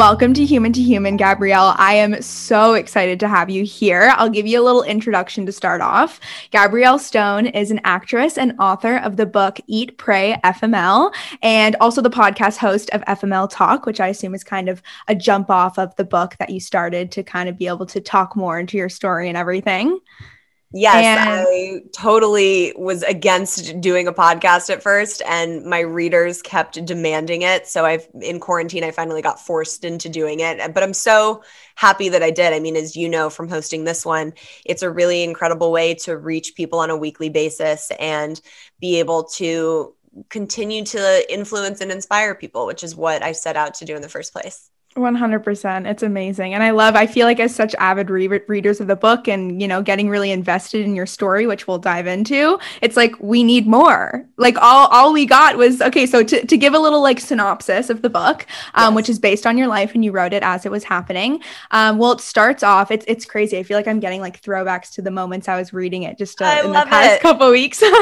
Welcome to Human to Human, Gabrielle. I am so excited to have you here. I'll give you a little introduction to start off. Gabrielle Stone is an actress and author of the book Eat, Pray, FML, and also the podcast host of FML Talk, which I assume is kind of a jump off of the book that you started to kind of be able to talk more into your story and everything. Yes, and- I totally was against doing a podcast at first, and my readers kept demanding it. So I've in quarantine, I finally got forced into doing it. But I'm so happy that I did. I mean, as you know from hosting this one, it's a really incredible way to reach people on a weekly basis and be able to continue to influence and inspire people, which is what I set out to do in the first place. 100% it's amazing. And i love i feel like as such avid re- readers of the book and you know getting really invested in your story which we'll dive into it's like we need more. Like all all we got was okay so to, to give a little like synopsis of the book um, yes. which is based on your life and you wrote it as it was happening. Um, well it starts off it's it's crazy. I feel like i'm getting like throwbacks to the moments i was reading it just uh, in the past it. couple weeks.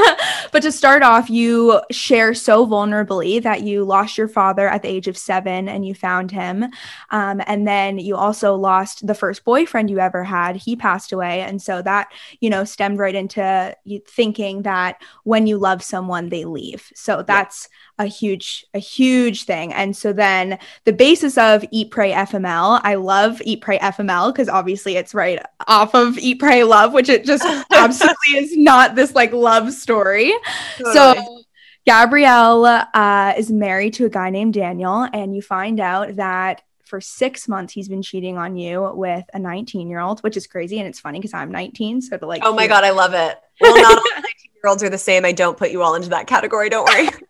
But to start off you share so vulnerably that you lost your father at the age of seven and you found him um, and then you also lost the first boyfriend you ever had. He passed away. And so that, you know, stemmed right into thinking that when you love someone, they leave. So that's yeah. a huge, a huge thing. And so then the basis of Eat, Pray, FML, I love Eat, Pray, FML because obviously it's right off of Eat, Pray, Love, which it just absolutely is not this like love story. Totally. So Gabrielle uh, is married to a guy named Daniel, and you find out that for six months he's been cheating on you with a 19 year old, which is crazy. And it's funny because I'm 19. So to like, oh my God, I love it. Well, not all 19 year olds are the same. I don't put you all into that category. Don't worry.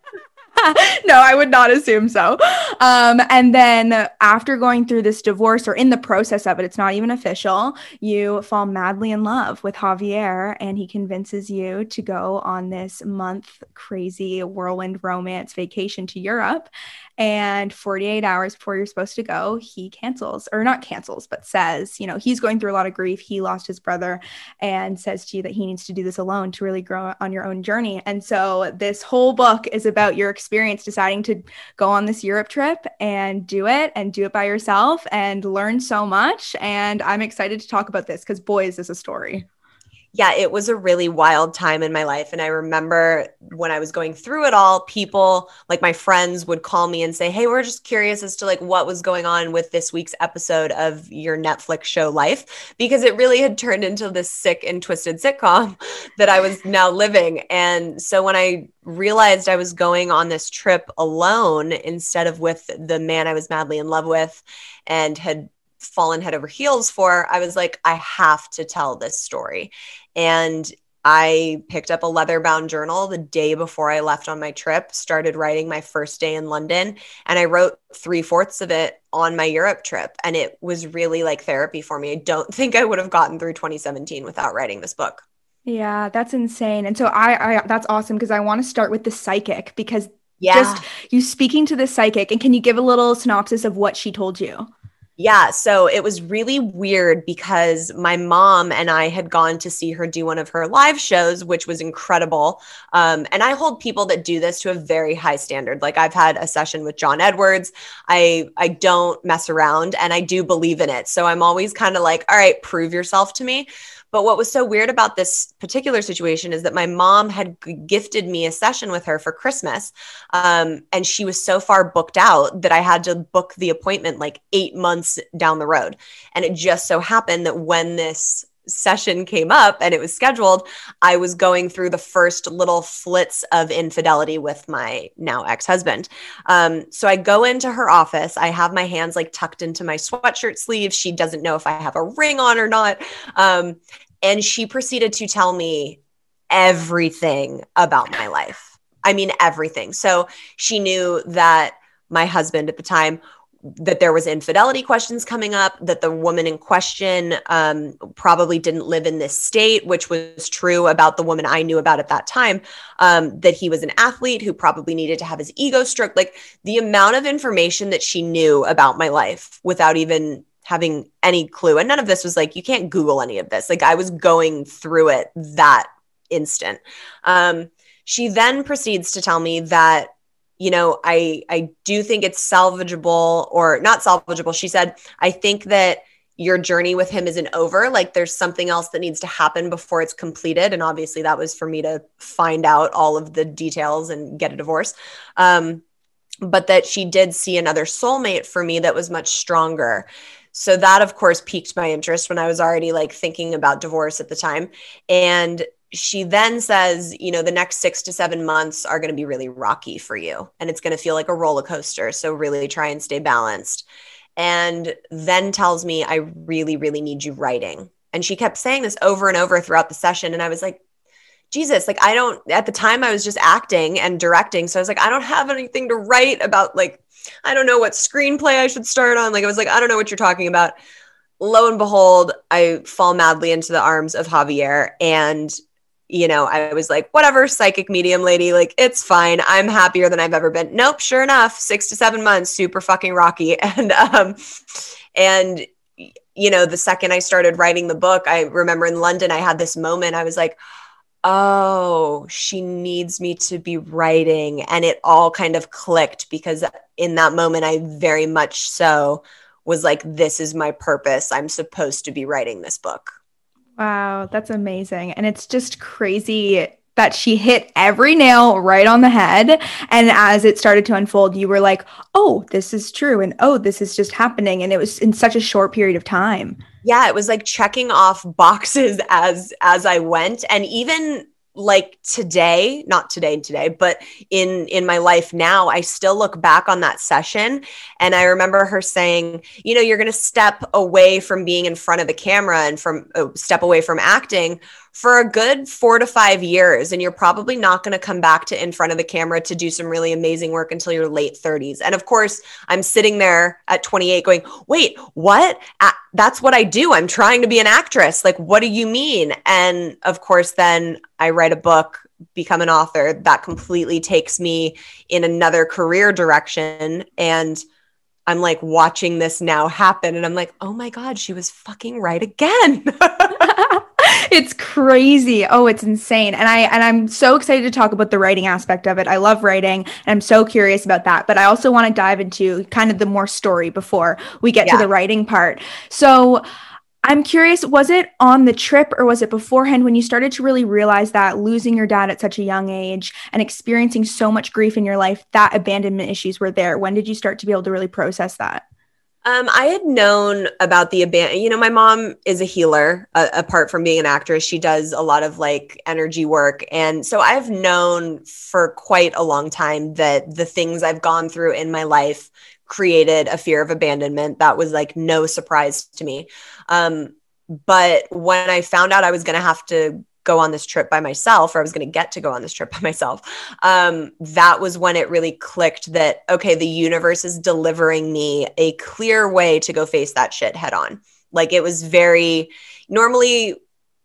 no, I would not assume so. Um, and then after going through this divorce or in the process of it, it's not even official, you fall madly in love with Javier and he convinces you to go on this month crazy whirlwind romance vacation to Europe. And 48 hours before you're supposed to go, he cancels, or not cancels, but says, you know, he's going through a lot of grief. He lost his brother and says to you that he needs to do this alone to really grow on your own journey. And so this whole book is about your experience deciding to go on this Europe trip and do it and do it by yourself and learn so much. And I'm excited to talk about this because, boy, is this a story yeah, it was a really wild time in my life. And I remember when I was going through it all, people like my friends would call me and say, Hey, we're just curious as to like what was going on with this week's episode of your Netflix show Life, because it really had turned into this sick and twisted sitcom that I was now living. And so when I realized I was going on this trip alone instead of with the man I was madly in love with and had fallen head over heels for, I was like, I have to tell this story. And I picked up a leather bound journal the day before I left on my trip, started writing my first day in London, and I wrote three fourths of it on my Europe trip. And it was really like therapy for me. I don't think I would have gotten through 2017 without writing this book. Yeah, that's insane. And so I, I that's awesome because I want to start with the psychic because yeah. just you speaking to the psychic and can you give a little synopsis of what she told you? Yeah, so it was really weird because my mom and I had gone to see her do one of her live shows, which was incredible. Um, and I hold people that do this to a very high standard. Like I've had a session with John Edwards. I I don't mess around, and I do believe in it. So I'm always kind of like, all right, prove yourself to me. But what was so weird about this particular situation is that my mom had gifted me a session with her for Christmas. Um, and she was so far booked out that I had to book the appointment like eight months down the road. And it just so happened that when this session came up and it was scheduled, I was going through the first little flits of infidelity with my now ex husband. Um, so I go into her office. I have my hands like tucked into my sweatshirt sleeves. She doesn't know if I have a ring on or not. Um, and she proceeded to tell me everything about my life. I mean, everything. So she knew that my husband at the time that there was infidelity questions coming up that the woman in question um, probably didn't live in this state which was true about the woman i knew about at that time um, that he was an athlete who probably needed to have his ego stroked. Like the amount of information that she knew about my life without even having any clue. And none of this was like you can't google any of this. Like i was going through it that instant. Um, she then proceeds to tell me that you know, I I do think it's salvageable or not salvageable. She said, I think that your journey with him isn't over. Like there's something else that needs to happen before it's completed. And obviously that was for me to find out all of the details and get a divorce. Um, but that she did see another soulmate for me that was much stronger. So that of course piqued my interest when I was already like thinking about divorce at the time. And she then says, you know, the next six to seven months are going to be really rocky for you and it's going to feel like a roller coaster. So really try and stay balanced. And then tells me, I really, really need you writing. And she kept saying this over and over throughout the session. And I was like, Jesus, like I don't, at the time I was just acting and directing. So I was like, I don't have anything to write about, like, I don't know what screenplay I should start on. Like, I was like, I don't know what you're talking about. Lo and behold, I fall madly into the arms of Javier and you know, I was like, whatever, psychic medium lady, like it's fine. I'm happier than I've ever been. Nope, sure enough, six to seven months, super fucking rocky. And um, and you know, the second I started writing the book, I remember in London, I had this moment. I was like, oh, she needs me to be writing. And it all kind of clicked because in that moment, I very much so was like, this is my purpose. I'm supposed to be writing this book. Wow, that's amazing. And it's just crazy that she hit every nail right on the head. And as it started to unfold, you were like, oh, this is true. And oh, this is just happening. And it was in such a short period of time. Yeah, it was like checking off boxes as as I went. And even like today not today today but in in my life now i still look back on that session and i remember her saying you know you're going to step away from being in front of the camera and from uh, step away from acting for a good four to five years. And you're probably not going to come back to in front of the camera to do some really amazing work until your late 30s. And of course, I'm sitting there at 28 going, wait, what? That's what I do. I'm trying to be an actress. Like, what do you mean? And of course, then I write a book become an author that completely takes me in another career direction and I'm like watching this now happen and I'm like, "Oh my god, she was fucking right again." it's crazy. Oh, it's insane. And I and I'm so excited to talk about the writing aspect of it. I love writing and I'm so curious about that. But I also want to dive into kind of the more story before we get yeah. to the writing part. So I'm curious, was it on the trip or was it beforehand when you started to really realize that losing your dad at such a young age and experiencing so much grief in your life, that abandonment issues were there? When did you start to be able to really process that? Um, I had known about the abandon. You know, my mom is a healer. Uh, apart from being an actress, she does a lot of like energy work, and so I've known for quite a long time that the things I've gone through in my life created a fear of abandonment. That was like no surprise to me. Um, but when I found out I was going to have to go on this trip by myself or I was going to get to go on this trip by myself. Um, that was when it really clicked that, okay, the universe is delivering me a clear way to go face that shit head on. Like it was very normally,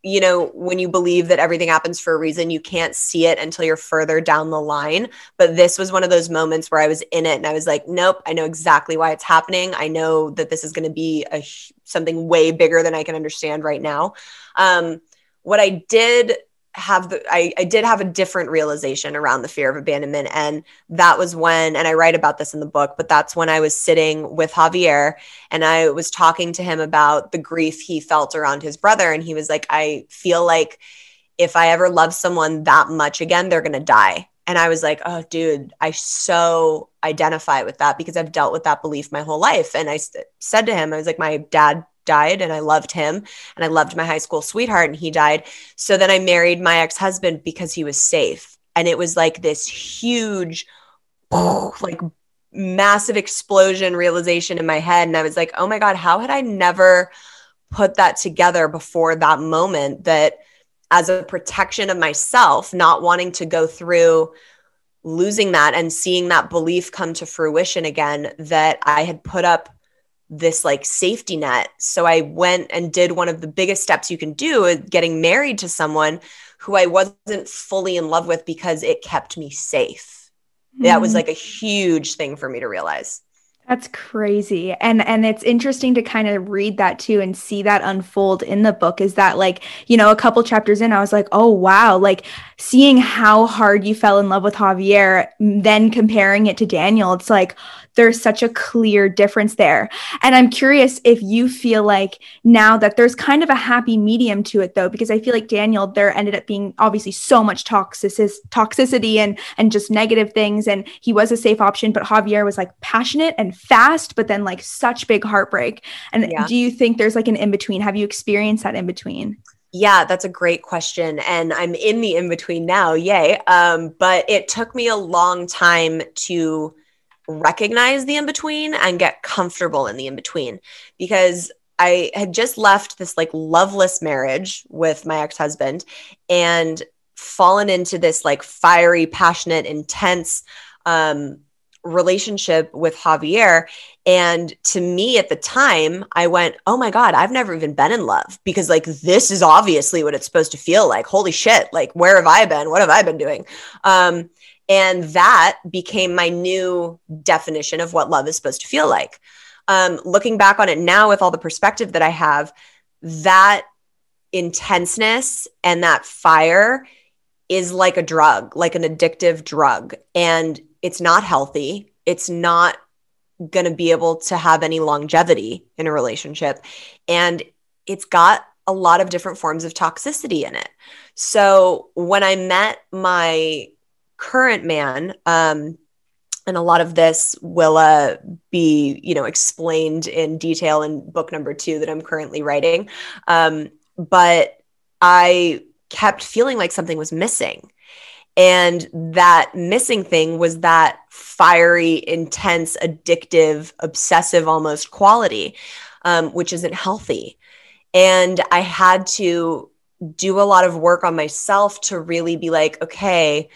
you know, when you believe that everything happens for a reason, you can't see it until you're further down the line. But this was one of those moments where I was in it and I was like, nope, I know exactly why it's happening. I know that this is going to be a something way bigger than I can understand right now. Um, what I did have the I, I did have a different realization around the fear of abandonment. And that was when and i write about this in the book but that's when i was sitting with javier and i was talking to him about the grief he felt around his brother. And he was like i feel like if i ever love someone that much again they're going to die. And i was like oh dude i so identify with that because i've dealt with that belief my whole life. And i st- said to him i was like my dad died and I loved him and I loved my high school sweetheart and he died. So then I married my ex-husband because he was safe. And it was like this huge like massive explosion realization in my head and I was like, "Oh my god, how had I never put that together before that moment that as a protection of myself, not wanting to go through losing that and seeing that belief come to fruition again that I had put up this like safety net. So I went and did one of the biggest steps you can do getting married to someone who I wasn't fully in love with because it kept me safe. Mm-hmm. That was mm-hmm. like a huge thing for me to realize. That's crazy. And and it's interesting to kind of read that too and see that unfold in the book is that like, you know, a couple chapters in I was like, "Oh wow, like seeing how hard you fell in love with Javier, then comparing it to Daniel, it's like there's such a clear difference there. And I'm curious if you feel like now that there's kind of a happy medium to it though, because I feel like Daniel, there ended up being obviously so much toxic- toxicity and and just negative things. And he was a safe option, but Javier was like passionate and fast, but then like such big heartbreak. And yeah. do you think there's like an in-between? Have you experienced that in between? Yeah, that's a great question. And I'm in the in between now. Yay. Um, but it took me a long time to recognize the in between and get comfortable in the in between because I had just left this like loveless marriage with my ex husband and fallen into this like fiery, passionate, intense um, relationship with Javier. And to me at the time, I went, oh my God, I've never even been in love because like this is obviously what it's supposed to feel like. Holy shit. Like, where have I been? What have I been doing? Um, and that became my new definition of what love is supposed to feel like. Um, looking back on it now with all the perspective that I have, that intenseness and that fire is like a drug, like an addictive drug. And it's not healthy. It's not going to be able to have any longevity in a relationship. And it's got a lot of different forms of toxicity in it. So when I met my current man, um, and a lot of this will uh, be, you know, explained in detail in book number two that I'm currently writing. Um, but I kept feeling like something was missing. And that missing thing was that fiery, intense, addictive, obsessive almost quality, um, which isn't healthy. And I had to do a lot of work on myself to really be like, okay,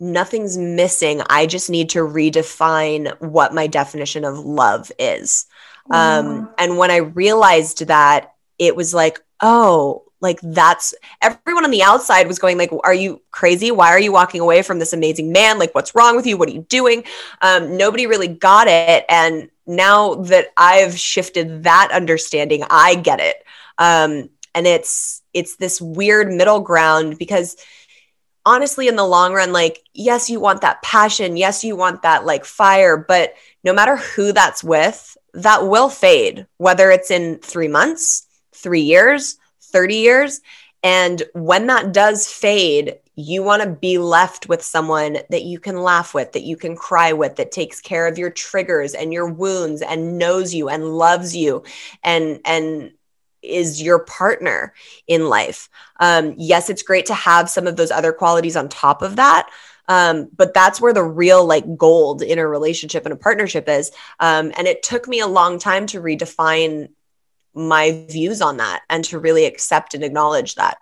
nothing's missing. I just need to redefine what my definition of love is. Um, and when I realized that, it was like, oh, like that's everyone on the outside was going like are you crazy? Why are you walking away from this amazing man? Like what's wrong with you? What are you doing? Um, nobody really got it. And now that i've shifted that understanding i get it. Um, and it's it's this weird middle ground because honestly in the long run like yes you want that passion. Yes you want that like fire. But no matter who that's with that will fade whether it's in 3 months 3 years 30 years and when that does fade you want to be left with someone that you can laugh with, that you can cry with, that takes care of your triggers and your wounds and knows you and loves you and and is your partner in life. Um, yes, it's great to have some of those other qualities on top of that. Um, but that's where the real like gold in a relationship and a partnership is. Um, and it took me a long time to redefine my views on that and to really accept and acknowledge that.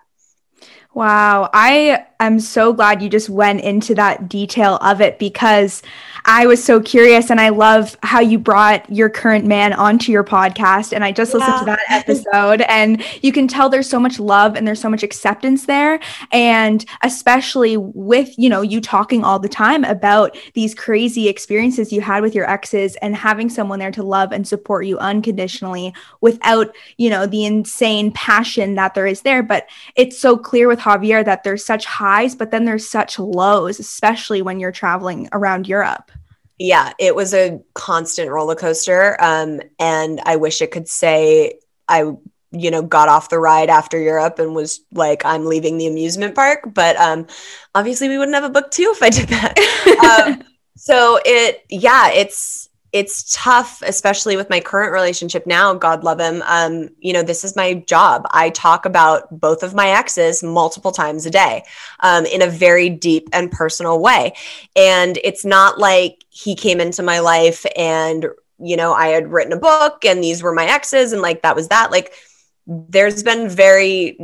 Wow. I am so glad you just went into that detail of it because I was so curious and I love how you brought your current man onto your podcast. And I just yeah. listened to that episode and you can tell there's so much love and there's so much acceptance there. And especially with, you know, you talking all the time about these crazy experiences you had with your exes and having someone there to love and support you unconditionally without, you know, the insane passion that there is there. But it's so clear with Javier that there's such highs, but then there's such lows, especially when you're traveling around Europe yeah, it was a constant roller coaster. Um, and I wish it could say I, you know, got off the ride after Europe and was like, I'm leaving the amusement park. But um, obviously, we wouldn't have a book too if I did that. um, so it, yeah, it's it's tough, especially with my current relationship now. God love him. Um, you know, this is my job. I talk about both of my exes multiple times a day um, in a very deep and personal way. And it's not like he came into my life and, you know, I had written a book and these were my exes and like that was that. Like, there's been very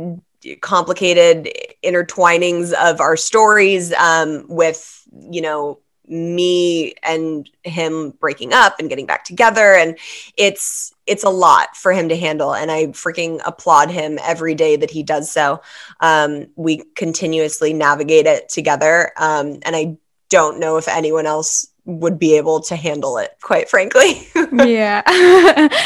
complicated intertwinings of our stories um, with, you know, me and him breaking up and getting back together. And it's it's a lot for him to handle. And i freaking applaud him every day that he does so. Um, we continuously navigate it together. Um, and i don't know if anyone else would be able to handle it, quite frankly. yeah.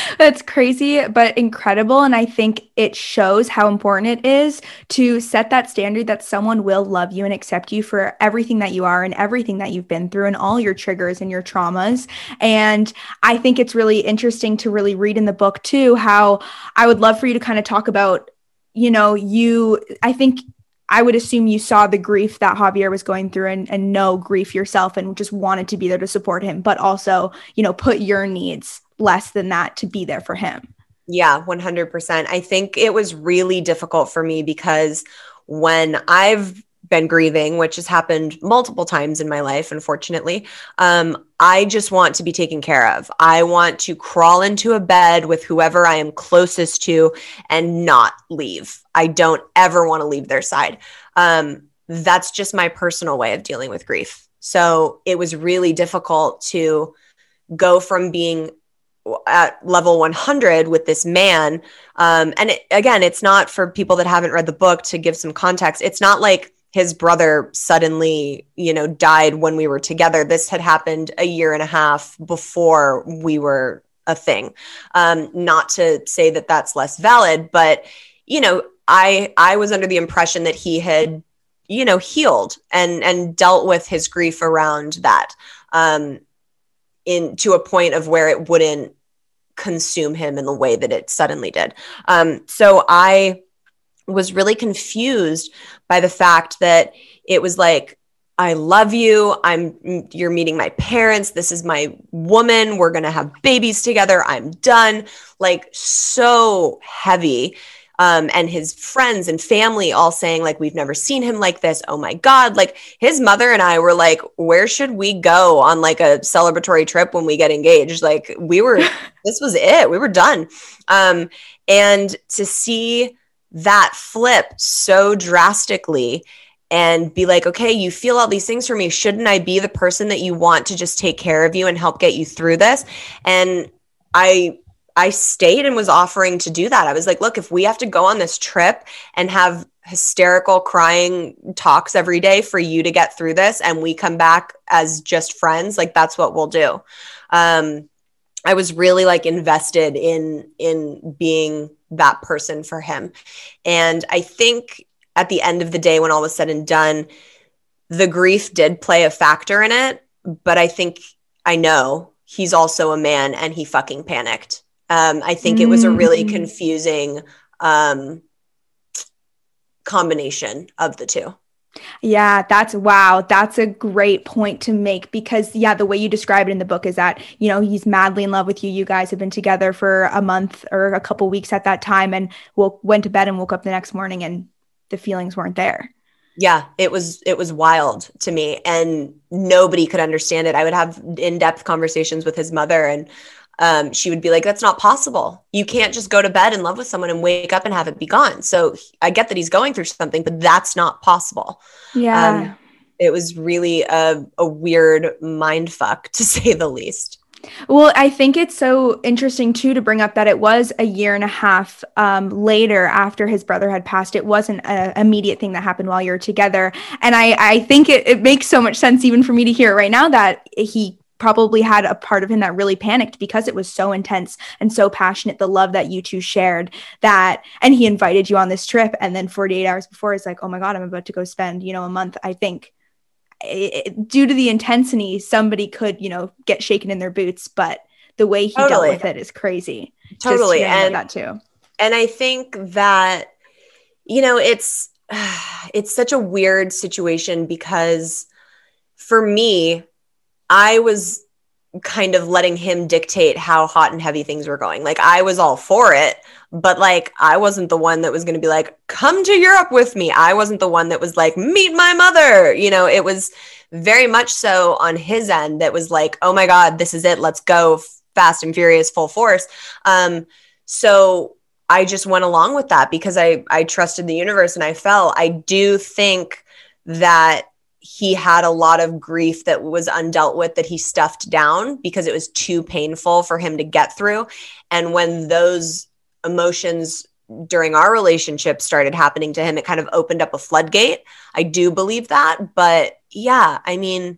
That's crazy, but incredible. And I think it shows how important it is to set that standard that someone will love you and accept you for everything that you are and everything that you've been through and all your triggers and your traumas. And I think it's really interesting to really read in the book too how I would love for you to kind of talk about you know, you, I think I would assume you saw the grief that Javier was going through and, and know grief yourself and just wanted to be there to support him, but also, you know, put your needs less than that to be there for him. Yeah, 100%. I think it was really difficult for me because when I've been grieving, which has happened multiple times in my life, unfortunately, um, I just want to be taken care of. I want to crawl into a bed with whoever I am closest to and not leave. I don't ever want to leave their side. Um, that's just my personal way of dealing with grief. So it was really difficult to go from being at level 100 with this man. Um, and it, again, it's not for people that haven't read the book to give some context. It's not like his brother suddenly, you know, died when we were together. This had happened a year and a half before we were a thing. Um, not to say that that's less valid, but you know, I I was under the impression that he had, you know, healed and and dealt with his grief around that, um, in to a point of where it wouldn't consume him in the way that it suddenly did. Um, so I was really confused by the fact that it was like I love you. I'm you're meeting my parents. This is my woman. We're going to have babies together. I'm done. Like so heavy. Um, and his friends and family all saying like we've never seen him like this oh my god like his mother and i were like where should we go on like a celebratory trip when we get engaged like we were this was it we were done um, and to see that flip so drastically and be like, okay, you feel all these things for me. Shouldn't I be the person that you want to just take care of you and help get you through this? And I I stayed and was offering to do that. I was like, look, if we have to go on this trip and have hysterical crying talks every day for you to get through this and we come back as just friends, like that's what we'll do. Um I was really like invested in in being that person for him. And I think at the end of the day, when all was said and done, the grief did play a factor in it. But I think I know he's also a man and he fucking panicked. Um, I think it was a really mm. confusing um, combination of the two. Yeah, that's wow. That's a great point to make because, yeah, the way you describe it in the book is that, you know, he's madly in love with you. You guys have been together for a month or a couple weeks at that time and woke, went to bed and woke up the next morning and the feelings weren't there. Yeah, it was it was wild to me and nobody could understand it. I would have in-depth conversations with his mother and um, she would be like, that's not possible. You can't just go to bed in love with someone and wake up and have it be gone. So I get that he's going through something, but that's not possible. Yeah. Um, it was really a, a weird mind fuck to say the least. Well, I think it's so interesting too to bring up that it was a year and a half um, later after his brother had passed. It wasn't an immediate thing that happened while you're together. And I, I think it, it makes so much sense even for me to hear it right now that he probably had a part of him that really panicked because it was so intense and so passionate the love that you two shared that and he invited you on this trip and then 48 hours before he's like oh my god i'm about to go spend you know a month i think. It, due to the intensity somebody could you know get shaken in their boots but the way he totally. dealt with it is crazy. Totally and that too. and i think that you know it's it's such a weird situation because for me I was kind of letting him dictate how hot and heavy things were going. Like I was all for it, but like I wasn't the one that was going to be like, come to Europe with me. I wasn't the one that was like, meet my mother. You know, it was very much so on his end that was like, oh my God, this is it. Let's go fast and furious, full force. Um, so I just went along with that because I I trusted the universe and I fell. I do think that he had a lot of grief that was undealt with that he stuffed down because it was too painful for him to get through. And when those emotions during our relationship started happening to him, it kind of opened up a floodgate. I do believe that. But yeah, I mean,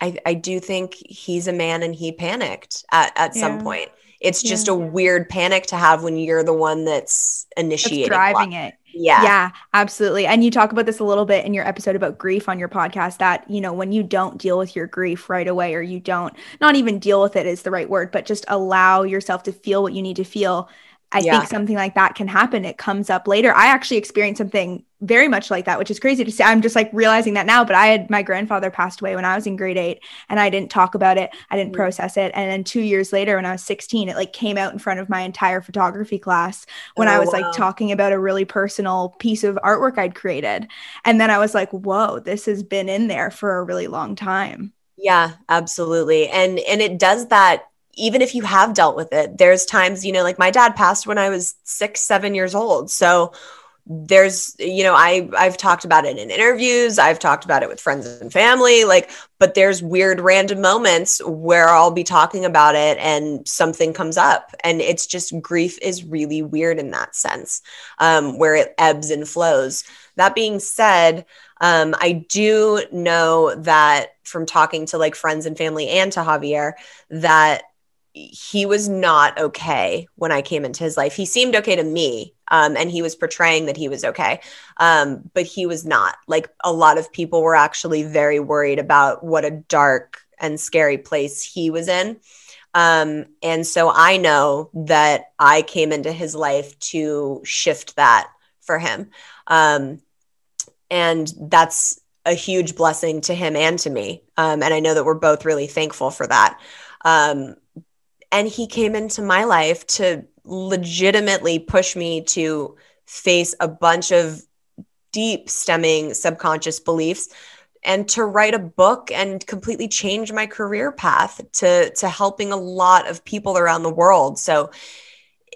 I, I do think he's a man and he panicked at, at yeah. some point. It's just yeah. a weird panic to have when you're the one that's initiating driving it. Yeah. Yeah, absolutely. And you talk about this a little bit in your episode about grief on your podcast that, you know, when you don't deal with your grief right away or you don't not even deal with it is the right word, but just allow yourself to feel what you need to feel I yeah. think something like that can happen. It comes up later. I actually experienced something very much like that, which is crazy to say. I'm just like realizing that now, but I had my grandfather passed away when I was in grade eight and I didn't talk about it. I didn't mm-hmm. process it. And then two years later, when I was 16, it like came out in front of my entire photography class when oh, I was wow. like talking about a really personal piece of artwork I'd created. And then I was like, whoa, this has been in there for a really long time. Yeah, absolutely. And and it does that even if you have dealt with it, there's times, you know, like my dad passed when I was six, seven years old. So there's, you know, I I've talked about it in interviews, I've talked about it with friends and family, like, but there's weird random moments where I'll be talking about it and something comes up. And it's just grief is really weird in that sense, um, where it ebbs and flows. That being said, um, I do know that from talking to like friends and family and to Javier, that he was not okay when I came into his life. He seemed okay to me, um, and he was portraying that he was okay, um, but he was not. Like a lot of people were actually very worried about what a dark and scary place he was in. Um, and so I know that I came into his life to shift that for him. Um, and that's a huge blessing to him and to me. Um, and I know that we're both really thankful for that. Um, and he came into my life to legitimately push me to face a bunch of deep stemming subconscious beliefs and to write a book and completely change my career path to to helping a lot of people around the world so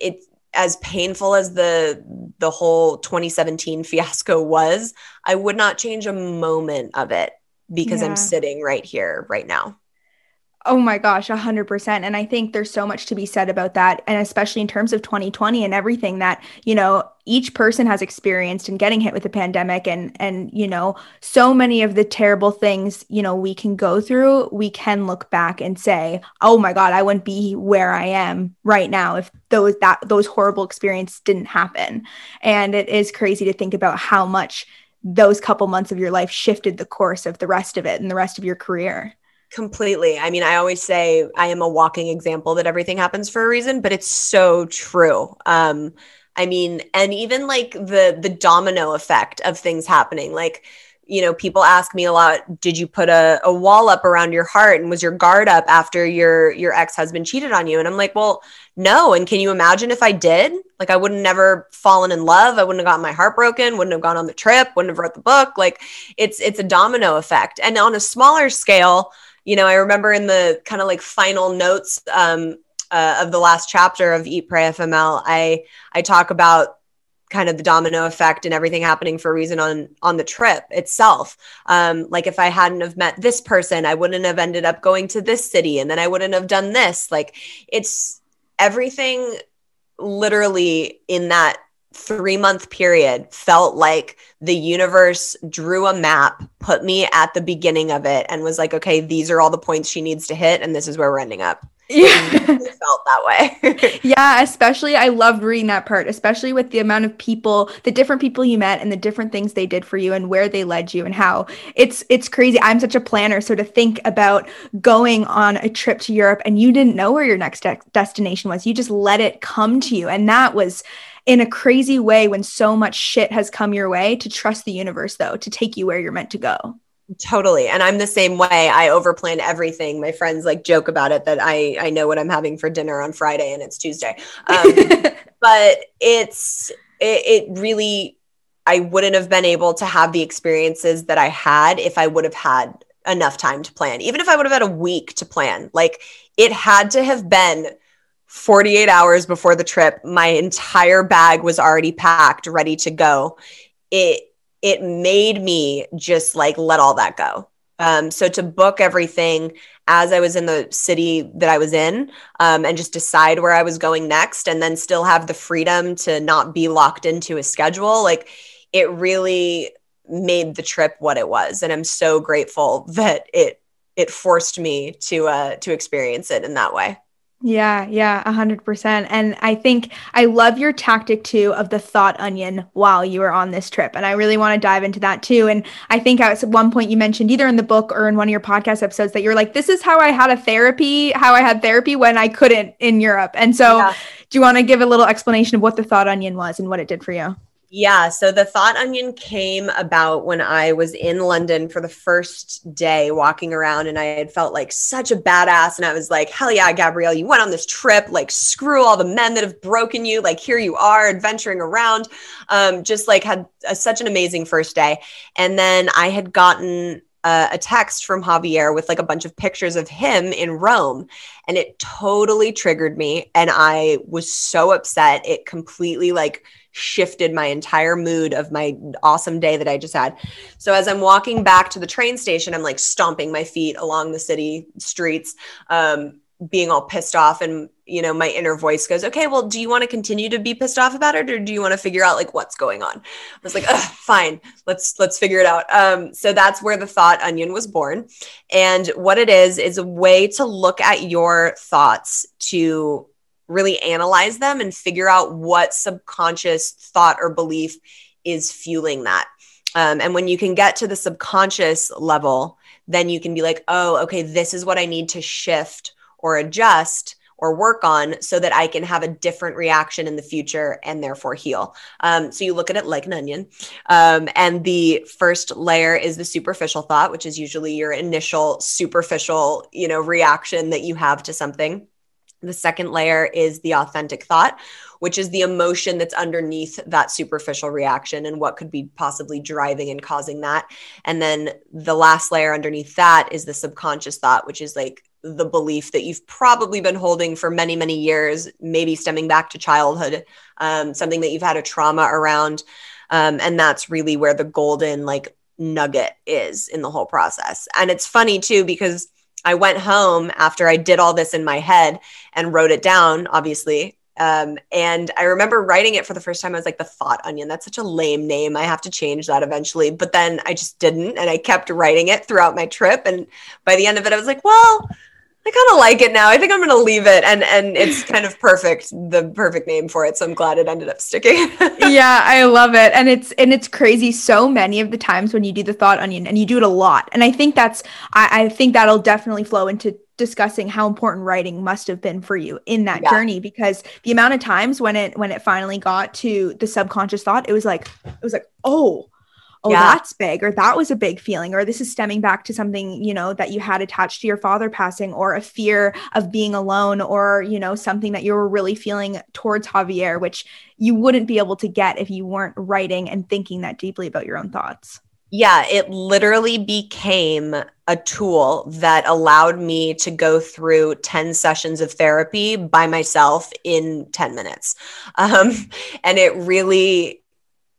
it as painful as the the whole 2017 fiasco was i would not change a moment of it because yeah. i'm sitting right here right now Oh my gosh, 100%. And I think there's so much to be said about that. And especially in terms of 2020 and everything that, you know, each person has experienced in getting hit with the pandemic and, and, you know, so many of the terrible things, you know, we can go through, we can look back and say, oh my God, I wouldn't be where I am right now if those, that, those horrible experiences didn't happen. And it is crazy to think about how much those couple months of your life shifted the course of the rest of it and the rest of your career. Completely. I mean, I always say I am a walking example that everything happens for a reason, but it's so true. Um, I mean, and even like the the domino effect of things happening. Like, you know, people ask me a lot, did you put a, a wall up around your heart and was your guard up after your your ex-husband cheated on you? And I'm like, well, no. And can you imagine if I did? Like I would have never fallen in love. I wouldn't have gotten my heart broken, wouldn't have gone on the trip, wouldn't have wrote the book. Like it's it's a domino effect. And on a smaller scale, you know, I remember in the kind of like final notes um, uh, of the last chapter of Eat Pray FML, I I talk about kind of the domino effect and everything happening for a reason on on the trip itself. Um, like if I hadn't have met this person, I wouldn't have ended up going to this city, and then I wouldn't have done this. Like it's everything literally in that three month period felt like the universe drew a map, put me at the beginning of it, and was like, okay, these are all the points she needs to hit, and this is where we're ending up. Yeah. It felt that way. yeah, especially I loved reading that part, especially with the amount of people, the different people you met and the different things they did for you and where they led you and how it's it's crazy. I'm such a planner, so to think about going on a trip to Europe and you didn't know where your next de- destination was. You just let it come to you and that was in a crazy way when so much shit has come your way to trust the universe though to take you where you're meant to go. Totally. And i'm the same way. I overplan everything. My friends like joke about it that i i know what i'm having for dinner on friday and it's tuesday. Um, but it's it, it really i wouldn't have been able to have the experiences that i had if i would have had enough time to plan. Even if i would have had a week to plan. Like it had to have been 48 hours before the trip, my entire bag was already packed, ready to go. It it made me just like let all that go. Um, so to book everything as I was in the city that I was in, um, and just decide where I was going next, and then still have the freedom to not be locked into a schedule, like it really made the trip what it was, and I'm so grateful that it it forced me to uh to experience it in that way. Yeah, yeah, a hundred percent. And I think I love your tactic too of the thought onion while you were on this trip. And I really want to dive into that too. And I think at one point you mentioned either in the book or in one of your podcast episodes that you're like, this is how I had a therapy, how I had therapy when I couldn't in Europe. And so yeah. do you want to give a little explanation of what the thought onion was and what it did for you? Yeah. So the thought onion came about when I was in London for the first day walking around and I had felt like such a badass. And I was like, hell yeah, Gabrielle, you went on this trip. Like, screw all the men that have broken you. Like, here you are adventuring around. Um, just like had a, such an amazing first day. And then I had gotten a text from Javier with like a bunch of pictures of him in Rome. And it totally triggered me. And I was so upset. It completely like, shifted my entire mood of my awesome day that I just had. So as I'm walking back to the train station, I'm like stomping my feet along the city streets, um, being all pissed off. And, you know, my inner voice goes, okay, well, do you want to continue to be pissed off about it? Or do you want to figure out like what's going on? I was like, fine, let's, let's figure it out. Um, so that's where the thought onion was born. And what it is, is a way to look at your thoughts to really analyze them and figure out what subconscious thought or belief is fueling that. Um, and when you can get to the subconscious level, then you can be like, oh, okay, this is what I need to shift or adjust or work on so that I can have a different reaction in the future and therefore heal. Um, so you look at it like an onion. Um, and the first layer is the superficial thought, which is usually your initial superficial, you know, reaction that you have to something. The second layer is the authentic thought, which is the emotion that's underneath that superficial reaction and what could be possibly driving and causing that. And then the last layer underneath that is the subconscious thought, which is like the belief that you've probably been holding for many, many years, maybe stemming back to childhood, um, something that you've had a trauma around. Um, and that's really where the golden like nugget is in the whole process. And it's funny too, because I went home after I did all this in my head and wrote it down, obviously. Um, and I remember writing it for the first time. I was like, the thought onion, that's such a lame name. I have to change that eventually. But then I just didn't. And I kept writing it throughout my trip. And by the end of it, I was like, well, I kind of like it now. I think I'm going to leave it, and and it's kind of perfect, the perfect name for it. So I'm glad it ended up sticking. yeah, I love it, and it's and it's crazy. So many of the times when you do the thought onion, and you do it a lot, and I think that's I, I think that'll definitely flow into discussing how important writing must have been for you in that yeah. journey because the amount of times when it when it finally got to the subconscious thought, it was like it was like oh oh yeah. that's big or that was a big feeling or this is stemming back to something you know that you had attached to your father passing or a fear of being alone or you know something that you were really feeling towards Javier which you wouldn't be able to get if you weren't writing and thinking that deeply about your own thoughts yeah, it literally became a tool that allowed me to go through 10 sessions of therapy by myself in 10 minutes. Um, and it really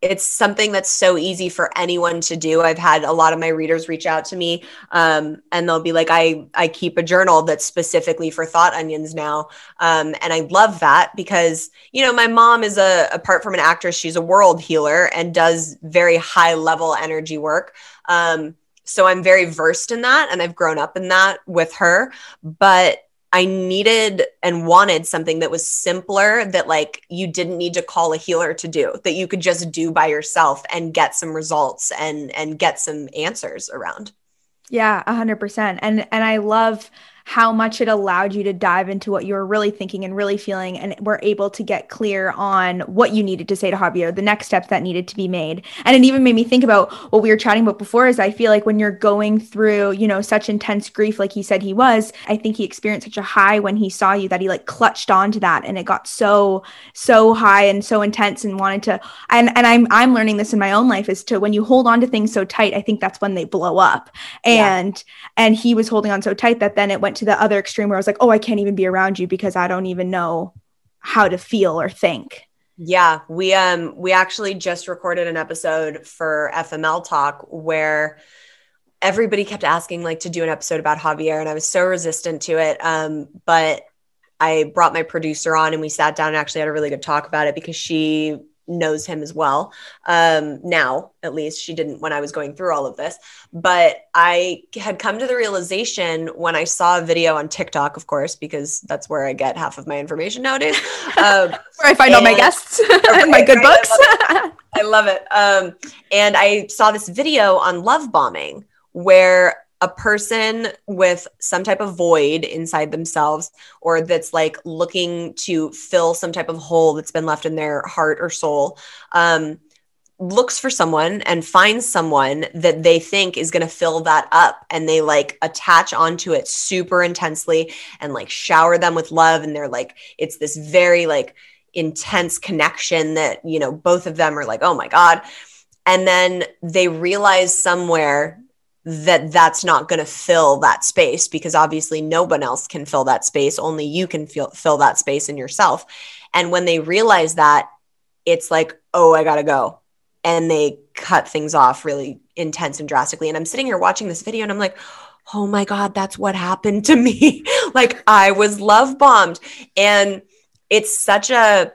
it's something that's so easy for anyone to do. I've had a lot of my readers reach out to me um, and they'll be like, I, I keep a journal that's specifically for thought onions now. Um, and I love that because, you know, my mom is a, apart from an actress, she's a world healer and does very high level energy work. Um, so I'm very versed in that and I've grown up in that with her. But I needed and wanted something that was simpler that like you didn't need to call a healer to do that you could just do by yourself and get some results and and get some answers around. Yeah, 100%. And and I love how much it allowed you to dive into what you were really thinking and really feeling and were able to get clear on what you needed to say to Javier, the next steps that needed to be made. And it even made me think about what we were chatting about before is I feel like when you're going through, you know, such intense grief like he said he was, I think he experienced such a high when he saw you that he like clutched onto that and it got so so high and so intense and wanted to and and I'm I'm learning this in my own life is to when you hold on to things so tight, I think that's when they blow up. And yeah. and he was holding on so tight that then it went to the other extreme where I was like, oh, I can't even be around you because I don't even know how to feel or think. Yeah, we um we actually just recorded an episode for FML Talk where everybody kept asking like to do an episode about Javier and I was so resistant to it. Um, but I brought my producer on and we sat down and actually had a really good talk about it because she knows him as well. Um, now, at least she didn't when I was going through all of this. But I had come to the realization when I saw a video on TikTok, of course, because that's where I get half of my information nowadays. Um, where I find all my guests and my good books. I love it. Um, and I saw this video on love bombing where a person with some type of void inside themselves or that's like looking to fill some type of hole that's been left in their heart or soul um, looks for someone and finds someone that they think is going to fill that up and they like attach onto it super intensely and like shower them with love and they're like it's this very like intense connection that you know both of them are like oh my god. And then they realize somewhere that that's not going to fill that space because obviously no one else can fill that space. Only you can feel, fill that space in yourself. And when they realize that it's like oh i gotta go. And they cut things off really intense and drastically. And i'm sitting here watching this video and i'm like oh my god that's what happened to me. Like i was love bombed. And it's such a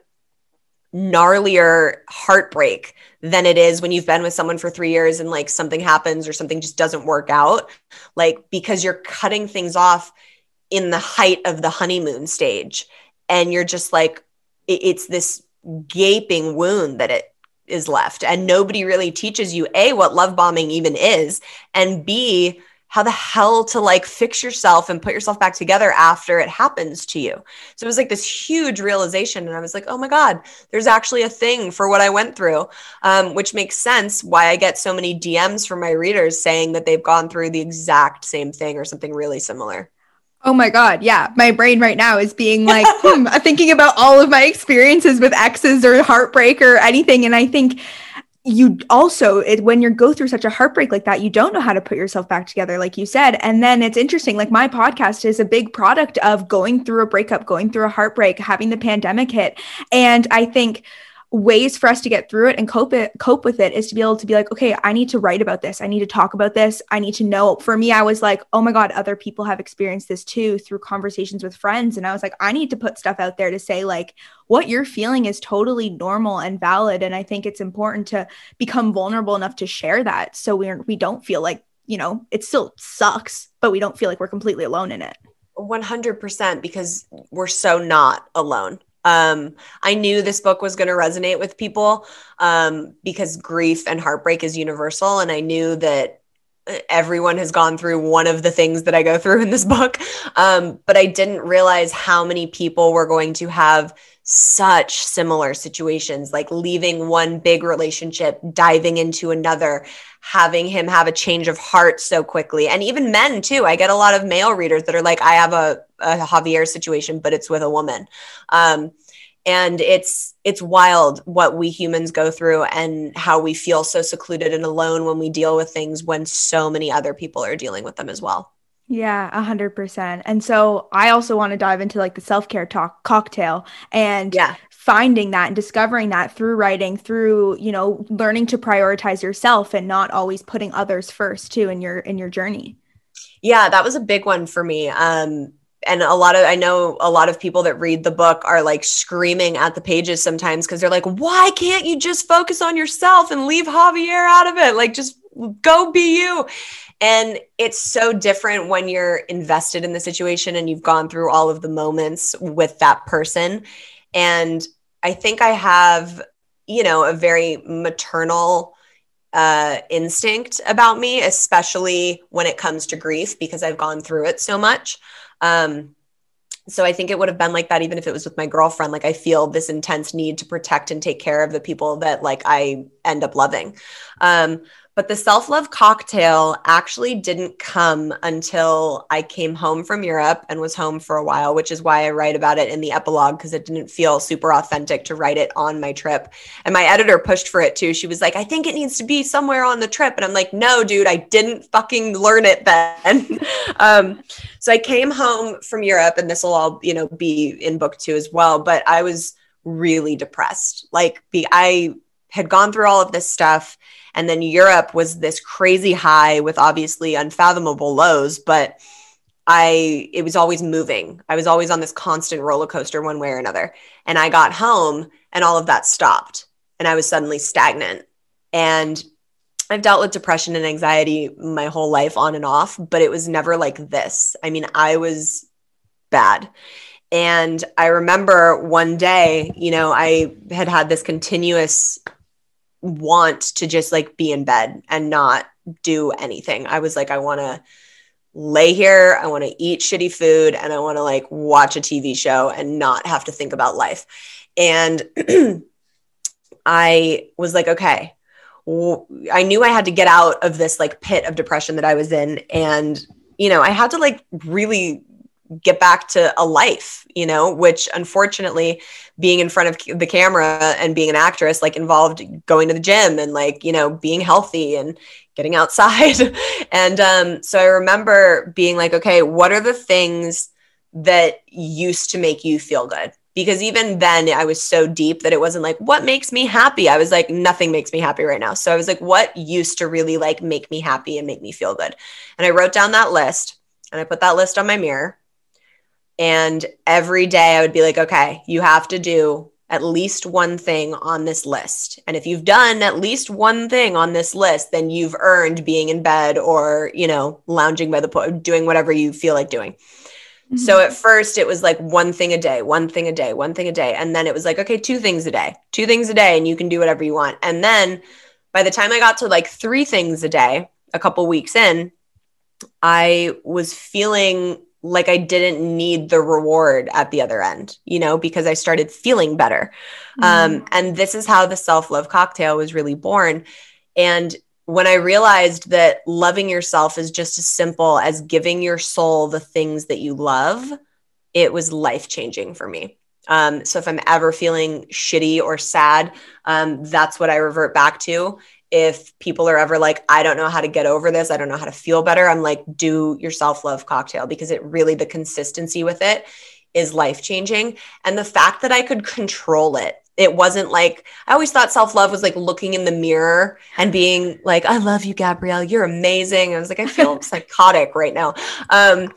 gnarlier heartbreak than it is when you've been with someone for three years and like something happens or something just doesn't work out. Like, because you're cutting things off in the height of the honeymoon stage. And you're just like, it's this gaping wound that it is left. And nobody really teaches you A, what love bombing even is, and B, how the hell to like fix yourself and put yourself back together after it happens to you. So it was like this huge realization. And I was like, oh my God, there's actually a thing for what I went through, um, which makes sense why I get so many DMs from my readers saying that they've gone through the exact same thing or something really similar. Oh my God. Yeah. My brain right now is being like, hmm, thinking about all of my experiences with exes or heartbreak or anything. And I think you also it, when you go through such a heartbreak like that you don't know how to put yourself back together like you said. And then it's interesting like my podcast is a big product of going through a breakup going through a heartbreak having the pandemic hit. And i think ways for us to get through it and cope it cope with it is to be able to be like okay i need to write about this. I need to talk about this. I need to know. For me i was like oh my god other people have experienced this too through conversations with friends. And i was like i need to put stuff out there to say like what you're feeling is totally normal and valid. And i think it's important to become vulnerable enough to share that so we're we don't feel like you know it still sucks but we don't feel like we're completely alone in it. 100% because we're so not alone um, I knew this book was going to resonate with people um, because grief and heartbreak is universal. And I knew that uh, everyone has gone through one of the things that I go through in this book. Um, but I didn't realize how many people were going to have such similar situations, like leaving one big relationship, diving into another, having him have a change of heart so quickly. And even men, too. I get a lot of male readers that are like, I have a, a Javier situation, but it's with a woman. Um, and it's it's wild what we humans go through and how we feel so secluded and alone when we deal with things when so many other people are dealing with them as well yeah, a hundred percent. And so I also want to dive into like the self care talk cocktail and yeah. finding that and discovering that through writing, through you know learning to prioritize yourself and not always putting others first too in your in your journey. Yeah, that was a big one for me. Um, and a lot of I know a lot of people that read the book are like screaming at the pages sometimes because they're like, why can't you just focus on yourself and leave Javier out of it? Like just go be you. And it's so different when you're invested in the situation and you've gone through all of the moments with that person. And I think I have, you know, a very maternal uh, instinct about me, especially when it comes to grief, because I've gone through it so much. Um, so I think it would have been like that even if it was with my girlfriend. Like I feel this intense need to protect and take care of the people that like I end up loving. Um, but the self love cocktail actually didn't come until I came home from Europe and was home for a while, which is why I write about it in the epilogue because it didn't feel super authentic to write it on my trip. And my editor pushed for it too. She was like, I think it needs to be somewhere on the trip. And I'm like, no, dude, I didn't fucking learn it then. um, so I came home from Europe, and this will all, you know, be in book two as well. But I was really depressed. Like, be I had gone through all of this stuff and then Europe was this crazy high with obviously unfathomable lows, but I it was always moving. I was always on this constant roller coaster one way or another. And I got home and all of that stopped. and I was suddenly stagnant. And I've dealt with depression and anxiety my whole life on and off, but it was never like this. I mean, I was bad. And I remember one day, you know, I had had this continuous want to just like be in bed and not do anything. I was like, I want to lay here, I want to eat shitty food, and I want to like watch a TV show and not have to think about life. And I was like, okay, I knew I had to get out of this like pit of depression that I was in. And, you know, I had to like really get back to a life, you know, which unfortunately being in front of the camera and being an actress like involved going to the gym and like, you know, being healthy and getting outside. and um, so I remember being like, okay, what are the things that used to make you feel good? Because even then, I was so deep that it wasn't like, what makes me happy? I was like, nothing makes me happy right now. So I was like, what used to really like make me happy and make me feel good? And I wrote down that list and I put that list on my mirror and every day I would be like, okay, you have to do at least one thing on this list. And if you've done at least one thing on this list, then you've earned being in bed or, you know, lounging by the pool, doing whatever you feel like doing. Mm-hmm. So at first it was like one thing a day, one thing a day, one thing a day. And then it was like, okay, two things a day, two things a day, and you can do whatever you want. And then by the time I got to like three things a day, a couple weeks in, I was feeling like I didn't need the reward at the other end, you know, because I started feeling better. Mm-hmm. Um, and this is how the self love cocktail was really born. And when I realized that loving yourself is just as simple as giving your soul the things that you love, it was life changing for me. Um, so if I'm ever feeling shitty or sad, um, that's what I revert back to if people are ever like, I don't know how to get over this, I don't know how to feel better, I'm like, do your self love cocktail because it really, the consistency with it is life changing. And the fact that I could control it, it wasn't like, I always thought self love was like looking in the mirror and being like, I love you, Gabrielle, you're amazing. I was like, I feel psychotic right now. Um,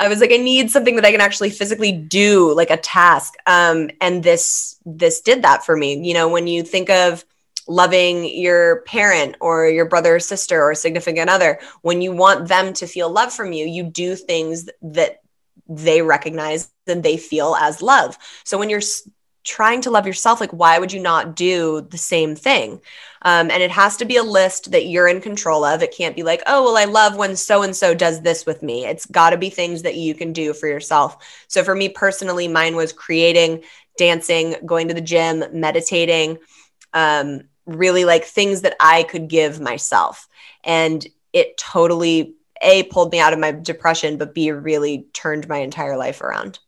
I was like, I need something that I can actually physically do, like a task. Um, and this this did that for me. You know, when you think of loving your parent or your brother or sister or significant other when you want them to feel love from you you do things that they recognize and they feel as love. So when you're trying to love yourself like why would you not do the same thing? Um, and it has to be a list that you're in control of. It can't be like oh well i love when so and so does this with me. It's got to be things that you can do for yourself. So for me personally mine was creating dancing going to the gym meditating um, really like things that I could give myself. And it totally, A, pulled me out of my depression, but B, really turned my entire life around.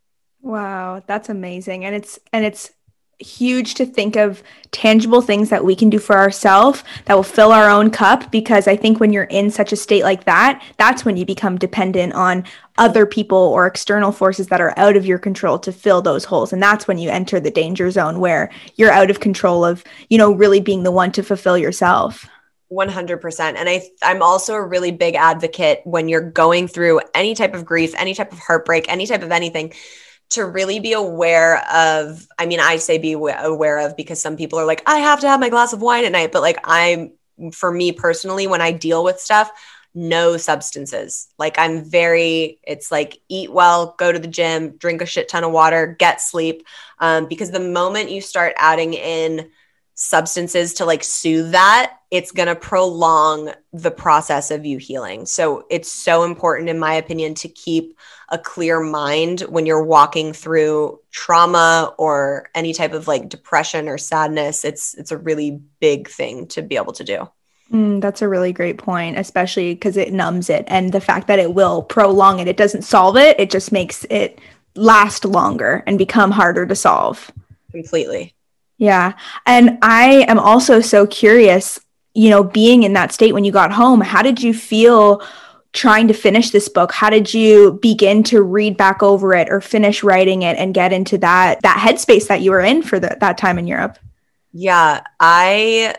Wow, that's amazing. And it's, and it's, huge to think of tangible things that we can do for ourselves that will fill our own cup because I think when you're in such a state like that, that's when you become dependent on other people or external forces that are out of your control to fill those holes and that's when you enter the danger zone where you're out of control of, you know, really being the one to fulfill yourself. 100% and i i'm also a really big advocate when you're going through any type of grief any type of heartbreak any type of anything to really be aware of i mean i say be aware of because some people are like i have to have my glass of wine at night but like i'm for me personally when i deal with stuff no substances like i'm very it's like eat well go to the gym drink a shit ton of water get sleep um, because the moment you start adding in substances to like soothe that, it's going to prolong the process of you healing. So it's so important, in my opinion, to keep a clear mind when you're walking through trauma or any type of like depression or sadness. It's it's a really big thing to be able to do. Mm, that's a really great point, especially because it numbs it. And the fact that it will prolong it, it doesn't solve it, it just makes it last longer and become harder to solve. Completely. Yeah. And I am also so curious, you know, being in that state when you got home, how did you feel trying to finish this book? How did you begin to read back over it or finish writing it and get into that that headspace that you were in for the, that time in Europe? Yeah, I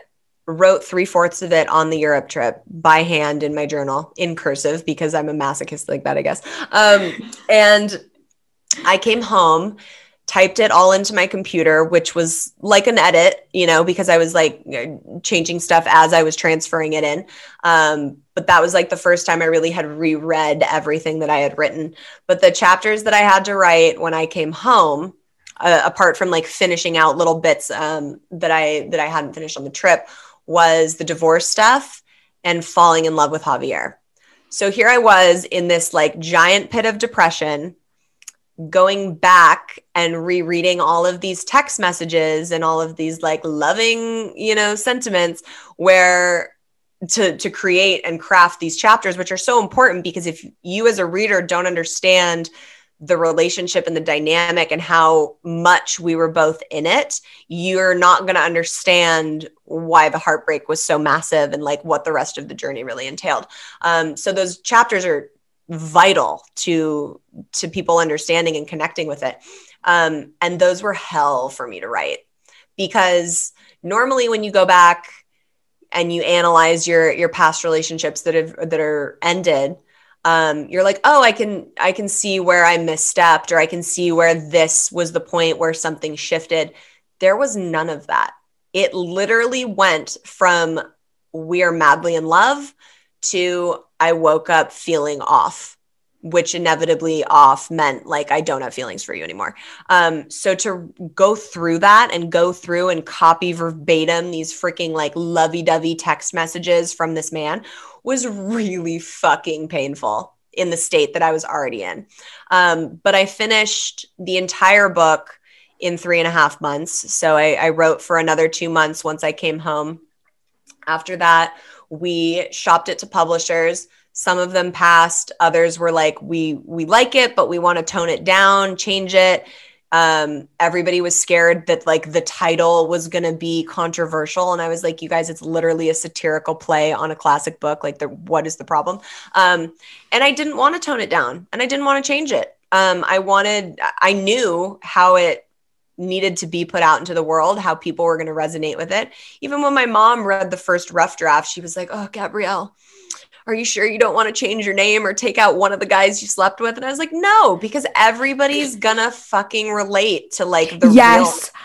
wrote three fourths of it on the Europe trip by hand in my journal in cursive because I'm a masochist like that, I guess. Um, and I came home typed it all into my computer, which was like an edit, you know, because I was like changing stuff as I was transferring it in. Um, but that was like the first time I really had reread everything that I had written. But the chapters that I had to write when I came home, uh, apart from like finishing out little bits um, that I that I hadn't finished on the trip, was the divorce stuff and falling in love with Javier. So here I was in this like giant pit of depression going back and rereading all of these text messages and all of these like loving, you know, sentiments where to to create and craft these chapters which are so important because if you as a reader don't understand the relationship and the dynamic and how much we were both in it, you're not going to understand why the heartbreak was so massive and like what the rest of the journey really entailed. Um, so those chapters are vital to to people understanding and connecting with it. Um, and those were hell for me to write because normally when you go back and you analyze your your past relationships that have that are ended um, you're like oh i can i can see where i misstepped or i can see where this was the point where something shifted. There was none of that. It literally went from we are madly in love to I woke up feeling off, which inevitably off meant like I don't have feelings for you anymore. Um, so to go through that and go through and copy verbatim these freaking like lovey dovey text messages from this man was really fucking painful in the state that I was already in. Um, but I finished the entire book in three and a half months. So I, I wrote for another two months once I came home. After that, we shopped it to publishers. Some of them passed others were like we we like it but we want to tone it down change it. Um, everybody was scared that like the title was going to be controversial and i was like you guys it's literally a satirical play on a classic book. Like the what is the problem? Um, and i didn't want to tone it down and i didn't want to change it. Um, i wanted i knew how it needed to be put out into the world, how people were going to resonate with it. Even when my mom read the first rough draft, she was like, Oh, Gabrielle, are you sure you don't want to change your name or take out one of the guys you slept with? And I was like, No, because everybody's gonna fucking relate to like the yes. Real-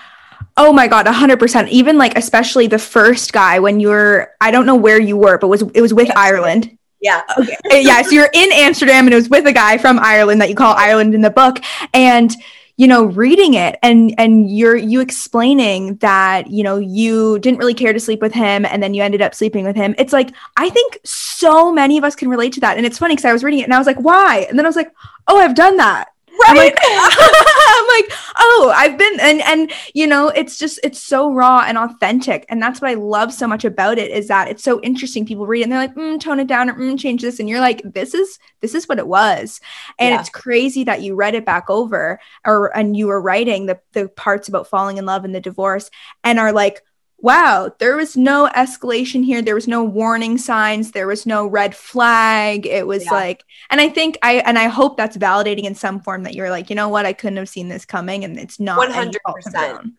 Oh my god, 100%. Even like especially the first guy when you were I don't know where you were, but was it was with Ireland. Yeah. Okay. yeah, so you're in Amsterdam and it was with a guy from Ireland that you call Ireland in the book and you know reading it and and you're you explaining that you know you didn't really care to sleep with him and then you ended up sleeping with him. It's like i think so many of us can relate to that. And it's funny because i was reading it and i was like why? And then i was like oh i've done that Right. I'm like, I'm like, oh, I've been and and you know, it's just it's so raw and authentic, and that's what I love so much about it is that it's so interesting. People read it and they're like, mm, tone it down or mm, change this, and you're like, this is this is what it was, and yeah. it's crazy that you read it back over or and you were writing the the parts about falling in love and the divorce, and are like, wow, there was no escalation here. There was no warning signs. There was no red flag. It was yeah. like, and I think I, and I hope that's validating in some form that you're like, you know what, I couldn't have seen this coming and it's not 100%.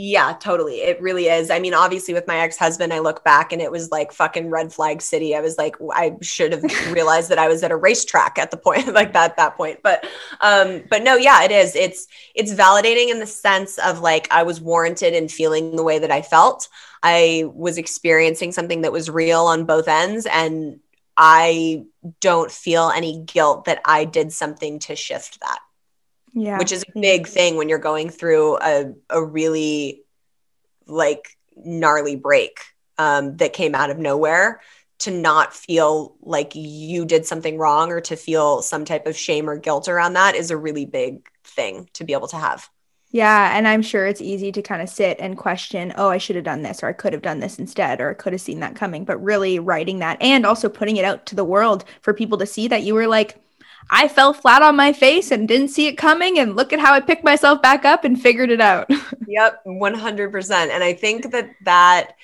Yeah, totally. It really is. I mean, obviously, with my ex husband, I look back and it was like fucking red flag city. I was like, I should have realized that I was at a racetrack at the point, like that, that point. But, um, but no, yeah, it is. It's, it's validating in the sense of like I was warranted in feeling the way that I felt. I was experiencing something that was real on both ends. And I don't feel any guilt that I did something to shift that yeah. which is a big thing when you're going through a, a really like gnarly break um, that came out of nowhere to not feel like you did something wrong or to feel some type of shame or guilt around that is a really big thing to be able to have. Yeah and i'm sure it's easy to kind of sit and question oh i should have done this or i could have done this instead or i could have seen that coming but really writing that and also putting it out to the world for people to see that you were like I fell flat on my face and didn't see it coming. And look at how I picked myself back up and figured it out. yep, 100%. And I think that that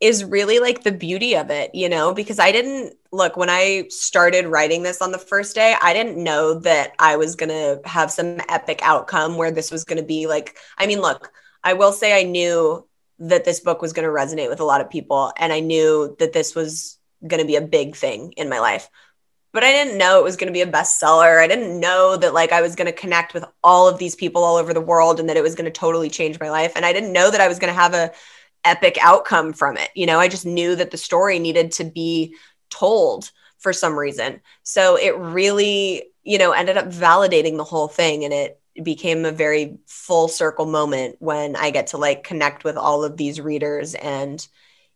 is really like the beauty of it, you know, because I didn't look when I started writing this on the first day, I didn't know that I was going to have some epic outcome where this was going to be like, I mean, look, I will say I knew that this book was going to resonate with a lot of people and I knew that this was going to be a big thing in my life but I didn't know it was going to be a bestseller. I didn't know that like I was going to connect with all of these people all over the world and that it was going to totally change my life. And I didn't know that I was going to have a epic outcome from it. You know, I just knew that the story needed to be told for some reason. So it really, you know, ended up validating the whole thing and it became a very full circle moment when I get to like connect with all of these readers and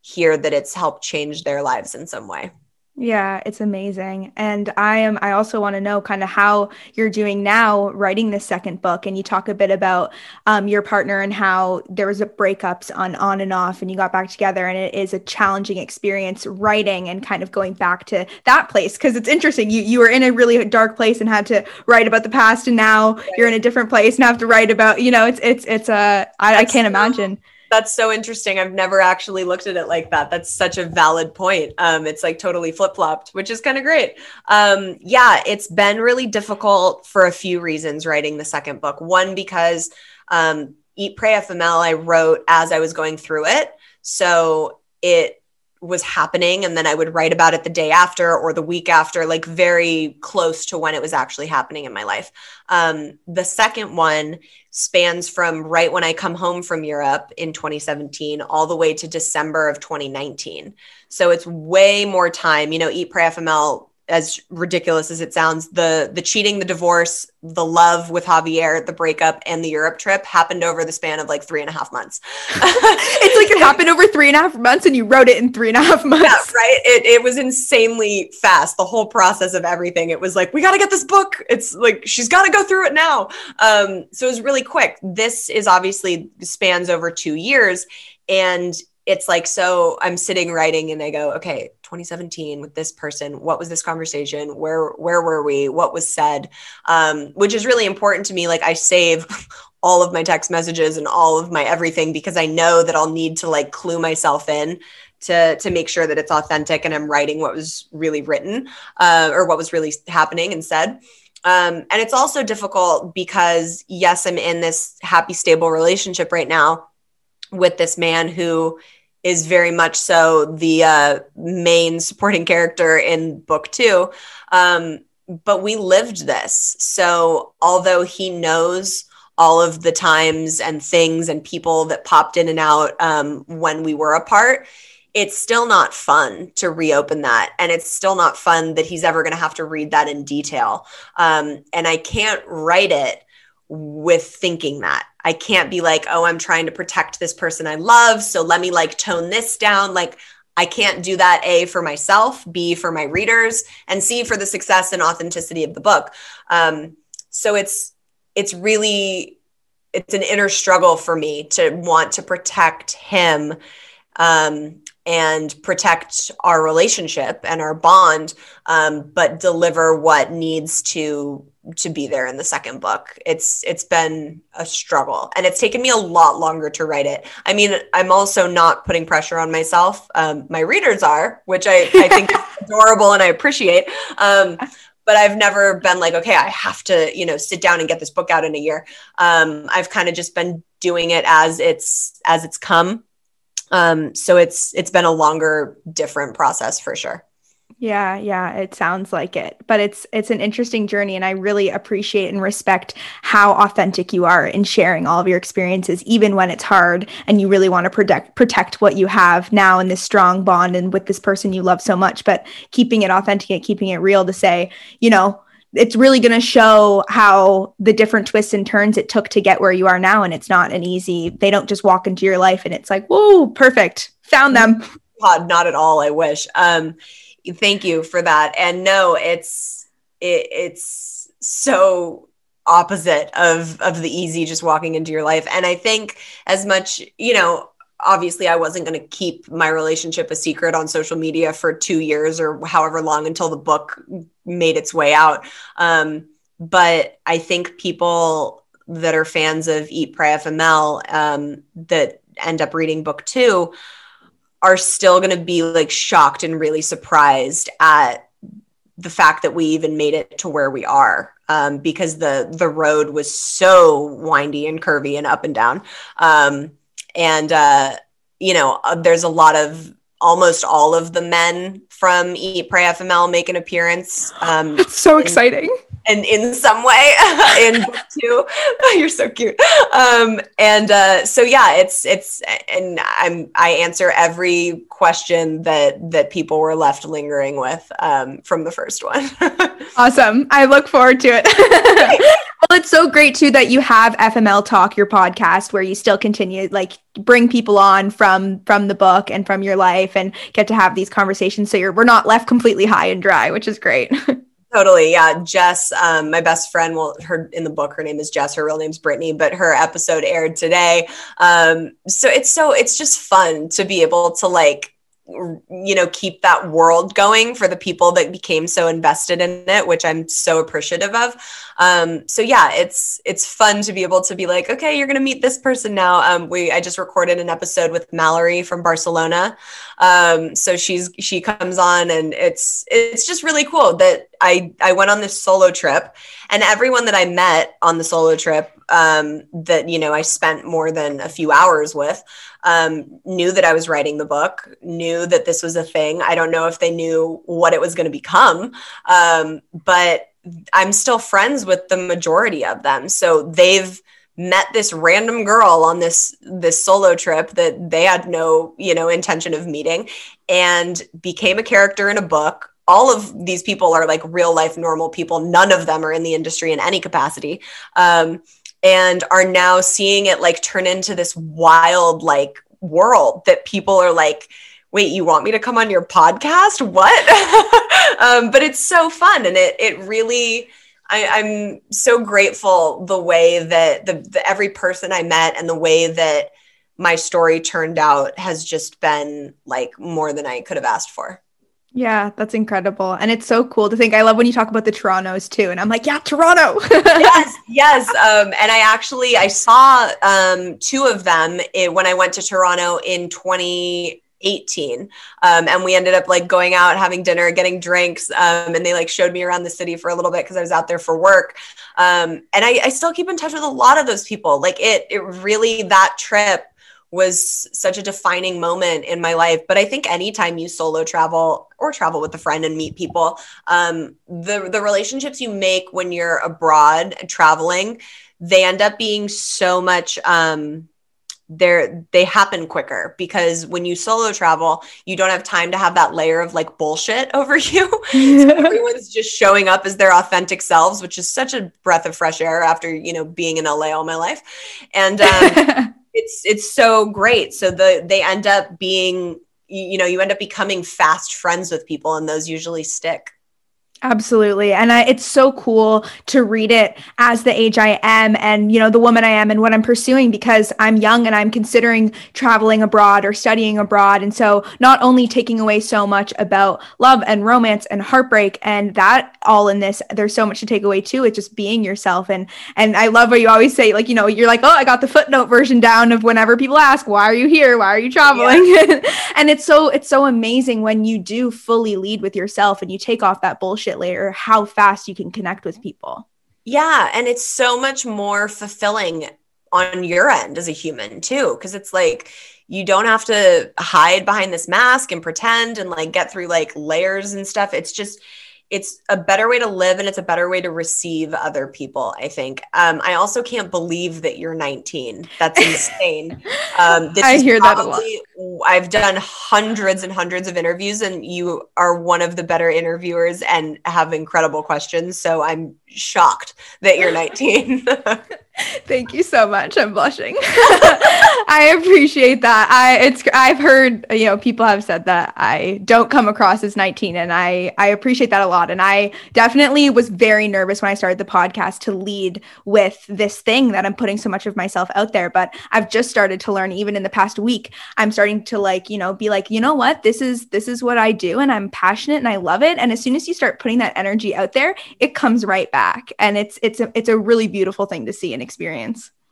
hear that it's helped change their lives in some way. Yeah, it's amazing. And I am I also want to know kind of how you're doing now writing this second book and you talk a bit about um, your partner and how there was a breakups on on and off and you got back together and it is a challenging experience writing and kind of going back to that place because it's interesting you you were in a really dark place and had to write about the past and now you're in a different place and have to write about you know it's it's it's a uh, I, I can't imagine that's so interesting. I've never actually looked at it like that. That's such a valid point. Um, it's like totally flip flopped, which is kind of great. Um, yeah, it's been really difficult for a few reasons writing the second book. One, because um, Eat, Pray, FML, I wrote as I was going through it. So it was happening and then I would write about it the day after or the week after, like very close to when it was actually happening in my life. Um, the second one spans from right when I come home from Europe in 2017 all the way to December of 2019. So it's way more time. You know, Eat Pray FML as ridiculous as it sounds, the the cheating, the divorce, the love with Javier, the breakup, and the Europe trip happened over the span of like three and a half months. it's like it happened over three and a half months, and you wrote it in three and a half months. Yeah, right. It it was insanely fast. The whole process of everything. It was like we got to get this book. It's like she's got to go through it now. Um, so it was really quick. This is obviously spans over two years, and it's like so i'm sitting writing and i go okay 2017 with this person what was this conversation? Where where were we? What was said? Um, which is really important to me. Like i save all of my text messages and all of my everything because i know that i'll need to like clue myself in to to make sure that it's authentic and i'm writing what was really written uh, or what was really happening and said. Um, and it's also difficult because yes i'm in this happy stable relationship right now with this man who is very much so the uh, main supporting character in book two. Um, but we lived this. So although he knows all of the times and things and people that popped in and out um, when we were apart, it's still not fun to reopen that. And it's still not fun that he's ever going to have to read that in detail. Um, and I can't write it with thinking that. I can't be like, oh, I'm trying to protect this person I love. So let me like tone this down. Like, I can't do that A for myself, B for my readers, and C for the success and authenticity of the book. Um, so it's it's really it's an inner struggle for me to want to protect him um, and protect our relationship and our bond, um, but deliver what needs to to be there in the second book. It's it's been a struggle and it's taken me a lot longer to write it. I mean, I'm also not putting pressure on myself. Um, my readers are, which I, I think is adorable and I appreciate. Um, but I've never been like, okay, I have to, you know, sit down and get this book out in a year. Um, I've kind of just been doing it as it's as it's come. Um, so it's it's been a longer, different process for sure. Yeah, yeah, it sounds like it. But it's it's an interesting journey and I really appreciate and respect how authentic you are in sharing all of your experiences even when it's hard and you really want to protect protect what you have now in this strong bond and with this person you love so much, but keeping it authentic and keeping it real to say, you know, it's really going to show how the different twists and turns it took to get where you are now and it's not an easy they don't just walk into your life and it's like whoa perfect found them. God, not at all i wish. Um thank you for that. And no it's it, it's so opposite of of the easy just walking into your life. And i think as much you know obviously i wasn't going to keep my relationship a secret on social media for two years or however long until the book made its way out. Um, but i think people that are fans of eat pray fml um, that end up reading book two are still going to be like shocked and really surprised at the fact that we even made it to where we are um, because the the road was so windy and curvy and up and down. Um, and uh, you know uh, there's a lot of almost all of the men from Eat Pray FML make an appearance. Um, That's so exciting. and in some way in book two. You're so cute. Um, and uh, so yeah it's it's and i'm i answer every question that that people were left lingering with um, from the first one. Awesome. I look forward to it it's so great too that you have fml talk your podcast where you still continue like bring people on from from the book and from your life and get to have these conversations so you're we're not left completely high and dry which is great Totally, yeah. Jess, um, my best friend, well, her in the book, her name is Jess. Her real name's Brittany, but her episode aired today. Um, so it's so it's just fun to be able to like you know keep that world going for the people that became so invested in it which i'm so appreciative of um, so yeah it's it's fun to be able to be like okay you're gonna meet this person now um, we i just recorded an episode with mallory from barcelona um, so she's she comes on and it's it's just really cool that i i went on this solo trip and everyone that i met on the solo trip um, that you know I spent more than a few hours with um, knew that I was writing the book, knew that this was a thing. I don't know if they knew what it was going to become, um, but I'm still friends with the majority of them. So they've met this random girl on this this solo trip that they had no you know intention of meeting and became a character in a book. All of these people are like real life normal people. None of them are in the industry in any capacity. Um, and are now seeing it like turn into this wild like world that people are like wait you want me to come on your podcast what um, but it's so fun and it it really I, am so grateful the way that the, the every person I met and the way that my story turned out has just been like more than I could have asked for. Yeah, that's incredible. And it's so cool to think. I love when you talk about the Torontos too. And I'm like, yeah, Toronto. yes, yes. Um, and I actually I saw um, two of them when I went to Toronto in 2018. Um, and we ended up like going out, having dinner, getting drinks. Um, and they like showed me around the city for a little bit because I was out there for work. Um, and I, I still keep in touch with a lot of those people. Like it, it really that trip was such a defining moment in my life. But I think anytime you solo travel or travel with a friend and meet people, um, the the relationships you make when you're abroad traveling, they end up being so much. Um, they're they happen quicker because when you solo travel you don't have time to have that layer of like bullshit over you. So everyone's just showing up as their authentic selves which is such a breath of fresh air after you know being in la all my life. And um, it's it's so great. So the they end up being you know you end up becoming fast friends with people and those usually stick Absolutely. And I, it's so cool to read it as the age I am and, you know, the woman I am and what I'm pursuing because I'm young and I'm considering traveling abroad or studying abroad. And so not only taking away so much about love and romance and heartbreak and that all in this, there's so much to take away too. It's just being yourself. And, and I love what you always say, like, you know, you're like, oh, I got the footnote version down of whenever people ask, why are you here? Why are you traveling? Yeah. and it's so, it's so amazing when you do fully lead with yourself and you take off that bullshit layer how fast you can connect with people. Yeah. And it's so much more fulfilling on your end as a human too. Cause it's like, you don't have to hide behind this mask and pretend and like get through like layers and stuff. It's just, it's a better way to live and it's a better way to receive other people i think. Um, i also can't believe that you're 19 that's insane. Um, i hear probably, that a lot. i've done hundreds and hundreds of interviews and you are one of the better interviewers and have incredible questions. So i'm shocked that you're 19 Thank you so much. I'm blushing. I appreciate that. I it's I've heard you know people have said that I don't come across as 19 and I I appreciate that a lot and I definitely was very nervous when I started the podcast to lead with this thing that I'm putting so much of myself out there but I've just started to learn even in the past week I'm starting to like you know be like you know what this is this is what I do and I'm passionate and I love it and as soon as you start putting that energy out there it comes right back and it's it's a, it's a really beautiful thing to see and experience.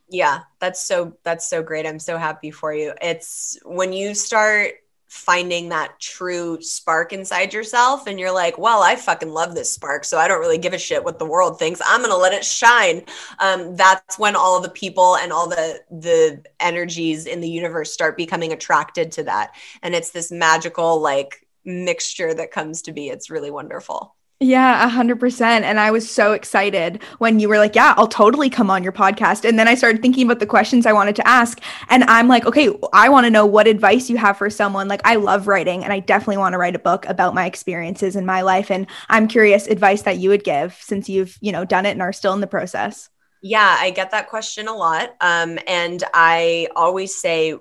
Yeah, that's so that's so great. I'm so happy for you. It's when you start finding that true spark inside yourself and you're like well i fucking love this spark so i don't really give a shit what the world thinks. I'm gonna let it shine. Um, that's when all the people and all the the energies in the universe start becoming attracted to that. And it's this magical like mixture that comes to be. It's really wonderful yeah, a hundred percent. And I was so excited when you were like, yeah, I'll totally come on your podcast. And then I started thinking about the questions I wanted to ask. And I'm like, okay, I want to know what advice you have for someone. Like, I love writing and I definitely want to write a book about my experiences in my life. And I'm curious advice that you would give since you've, you know, done it and are still in the process. Yeah, I get that question a lot. Um, and I always say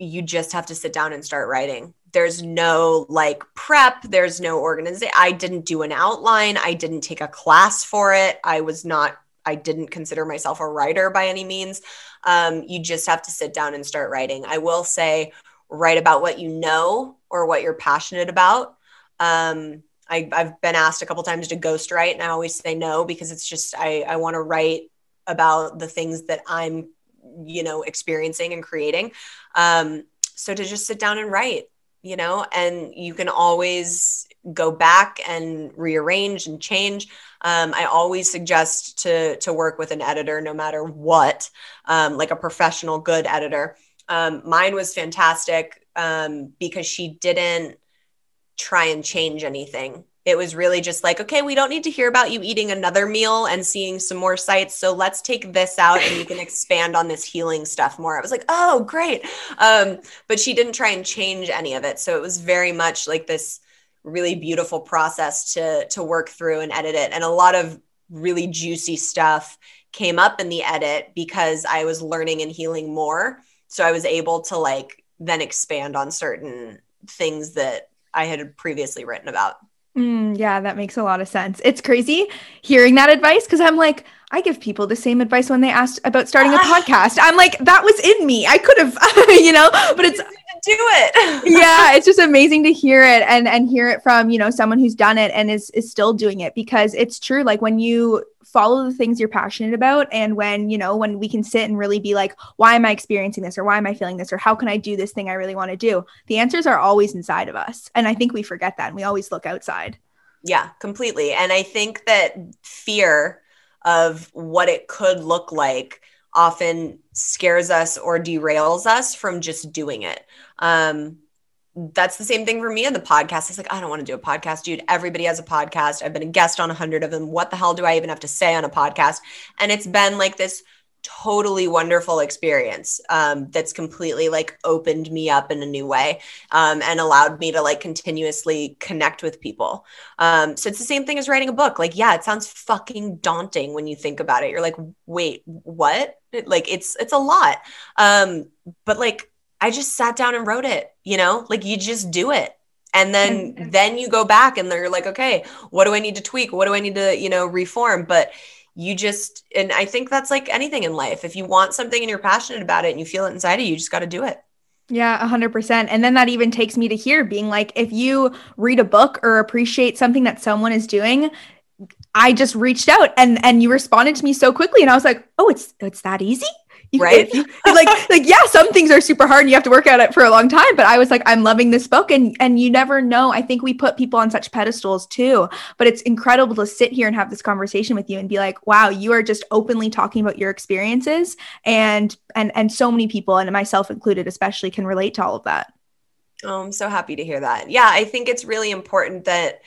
you just have to sit down and start writing there's no like prep there's no organization i didn't do an outline i didn't take a class for it i was not i didn't consider myself a writer by any means. Um, you just have to sit down and start writing. I will say write about what you know or what you're passionate about. Um, I, have been asked a couple times to ghost write and i always say no because it's just i, I want to write about the things that i'm you know experiencing and creating. Um, so to just sit down and write you know, and you can always go back and rearrange and change. Um, I always suggest to to work with an editor, no matter what, um, like a professional, good editor. Um, mine was fantastic um, because she didn't try and change anything it was really just like, okay, we don't need to hear about you eating another meal and seeing some more sites. So let's take this out and you can expand on this healing stuff more. I was like, oh, great. Um, but she didn't try and change any of it. So it was very much like this really beautiful process to to work through and edit it. And a lot of really juicy stuff came up in the edit because I was learning and healing more. So I was able to like then expand on certain things that I had previously written about. Mm, yeah, that makes a lot of sense. It's crazy hearing that advice because I'm like, I give people the same advice when they asked about starting a podcast. I'm like, that was in me. I could have, you know, but it's do it. yeah, it's just amazing to hear it and and hear it from, you know, someone who's done it and is is still doing it because it's true like when you follow the things you're passionate about and when, you know, when we can sit and really be like, why am I experiencing this or why am I feeling this or how can I do this thing I really want to do? The answers are always inside of us. And I think we forget that and we always look outside. Yeah, completely. And I think that fear of what it could look like often scares us or derails us from just doing it. Um, that's the same thing for me on the podcast. It's like, I don't want to do a podcast, dude. Everybody has a podcast. I've been a guest on a hundred of them. What the hell do I even have to say on a podcast? And it's been like this totally wonderful experience um, that's completely like opened me up in a new way um, and allowed me to like continuously connect with people. Um, so it's the same thing as writing a book. Like, yeah, it sounds fucking daunting when you think about it. You're like, wait, what? Like, it's it's a lot. Um, but like, I just sat down and wrote it. You know, like you just do it and then then you go back and they're like okay what do i need to tweak what do i need to you know reform but you just and i think that's like anything in life if you want something and you're passionate about it and you feel it inside of you you just got to do it yeah, 100%. And then that even takes me to here being like, if you read a book or appreciate something that someone is doing, I just reached out and and you responded to me so quickly and I was like, "Oh, it's it's that easy?" You, right? Like, like, yeah, some things are super hard and you have to work at it for a long time. But I was like, I'm loving this book. And and you never know. I think we put people on such pedestals too. But it's incredible to sit here and have this conversation with you and be like, wow, you are just openly talking about your experiences. And and and so many people, and myself included, especially, can relate to all of that. Oh, I'm so happy to hear that. Yeah, I think it's really important that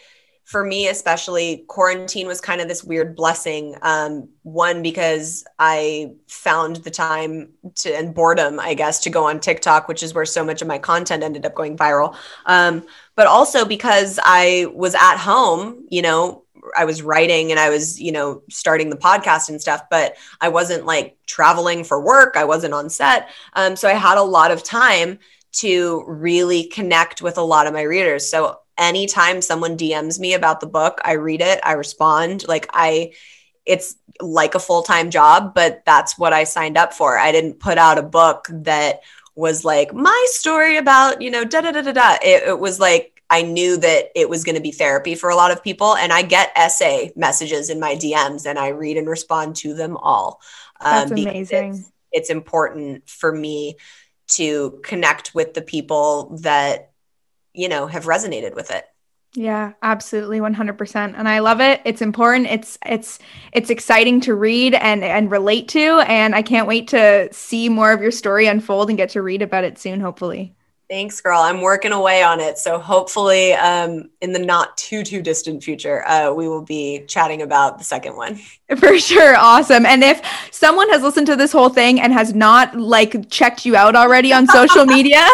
for me especially quarantine was kind of this weird blessing. Um, one because i found the time to and boredom i guess to go on tiktok which is where so much of my content ended up going viral. Um, but also because i was at home you know i was writing and i was you know starting the podcast and stuff but i wasn't like traveling for work. I wasn't on set. Um, so i had a lot of time to really connect with a lot of my readers. So anytime someone DMs me about the book, I read it, I respond. Like I it's like a full-time job, but that's what I signed up for. I didn't put out a book that was like my story about, you know, da da da da da. It, it was like I knew that it was going to be therapy for a lot of people. And I get essay messages in my DMs and I read and respond to them all. Um, That's amazing. It's, it's important for me to connect with the people that you know, have resonated with it. Yeah, absolutely 100%. And I love it. It's important. It's it's it's exciting to read and and relate to and I can't wait to see more of your story unfold and get to read about it soon hopefully. Thanks, girl. I'm working away on it. So hopefully, um, in the not too too distant future, uh, we will be chatting about the second one. For sure, awesome. And if someone has listened to this whole thing and has not like checked you out already on social media,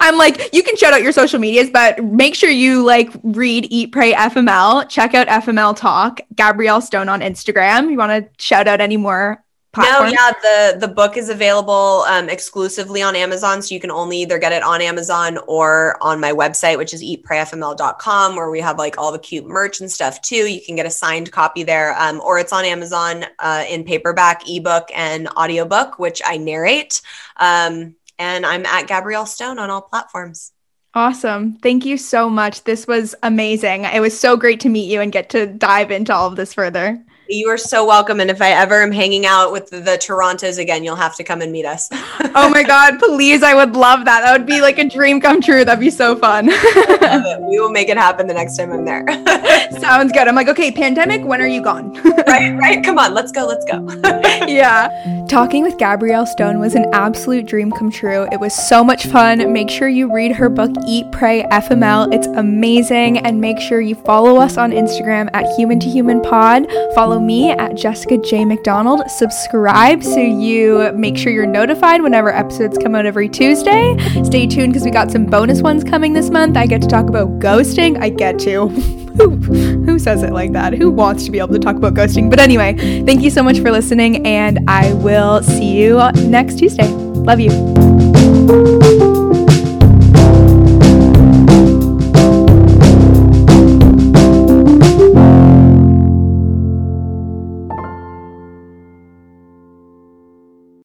I'm like, you can shout out your social medias, but make sure you like read Eat Pray FML. Check out FML Talk. Gabrielle Stone on Instagram. You want to shout out any more Platform? No, yeah, the the book is available um, exclusively on Amazon, so you can only either get it on Amazon or on my website, which is eatprayfml.com, where we have like all the cute merch and stuff too. You can get a signed copy there, um, or it's on Amazon uh, in paperback, ebook, and audiobook, which I narrate. Um, and I'm at Gabrielle Stone on all platforms. Awesome. Thank you so much. This was amazing. It was so great to meet you and get to dive into all of this further. You are so welcome. And if I ever am hanging out with the, the Torontos again, you'll have to come and meet us. oh my God, please. I would love that. That would be like a dream come true. That'd be so fun. we will make it happen the next time I'm there. Sounds good. I'm like, okay, pandemic, when are you gone? right, right. Come on, let's go, let's go. yeah. Talking with Gabrielle Stone was an absolute dream come true. It was so much fun. Make sure you read her book, Eat, Pray, FML. It's amazing. And make sure you follow us on Instagram at Human to Human Pod. Follow me at Jessica J. McDonald. Subscribe so you make sure you're notified whenever episodes come out every Tuesday. Stay tuned because we got some bonus ones coming this month. I get to talk about ghosting. I get to. who, who says it like that? Who wants to be able to talk about ghosting? But anyway, thank you so much for listening, and I will see you next Tuesday. Love you.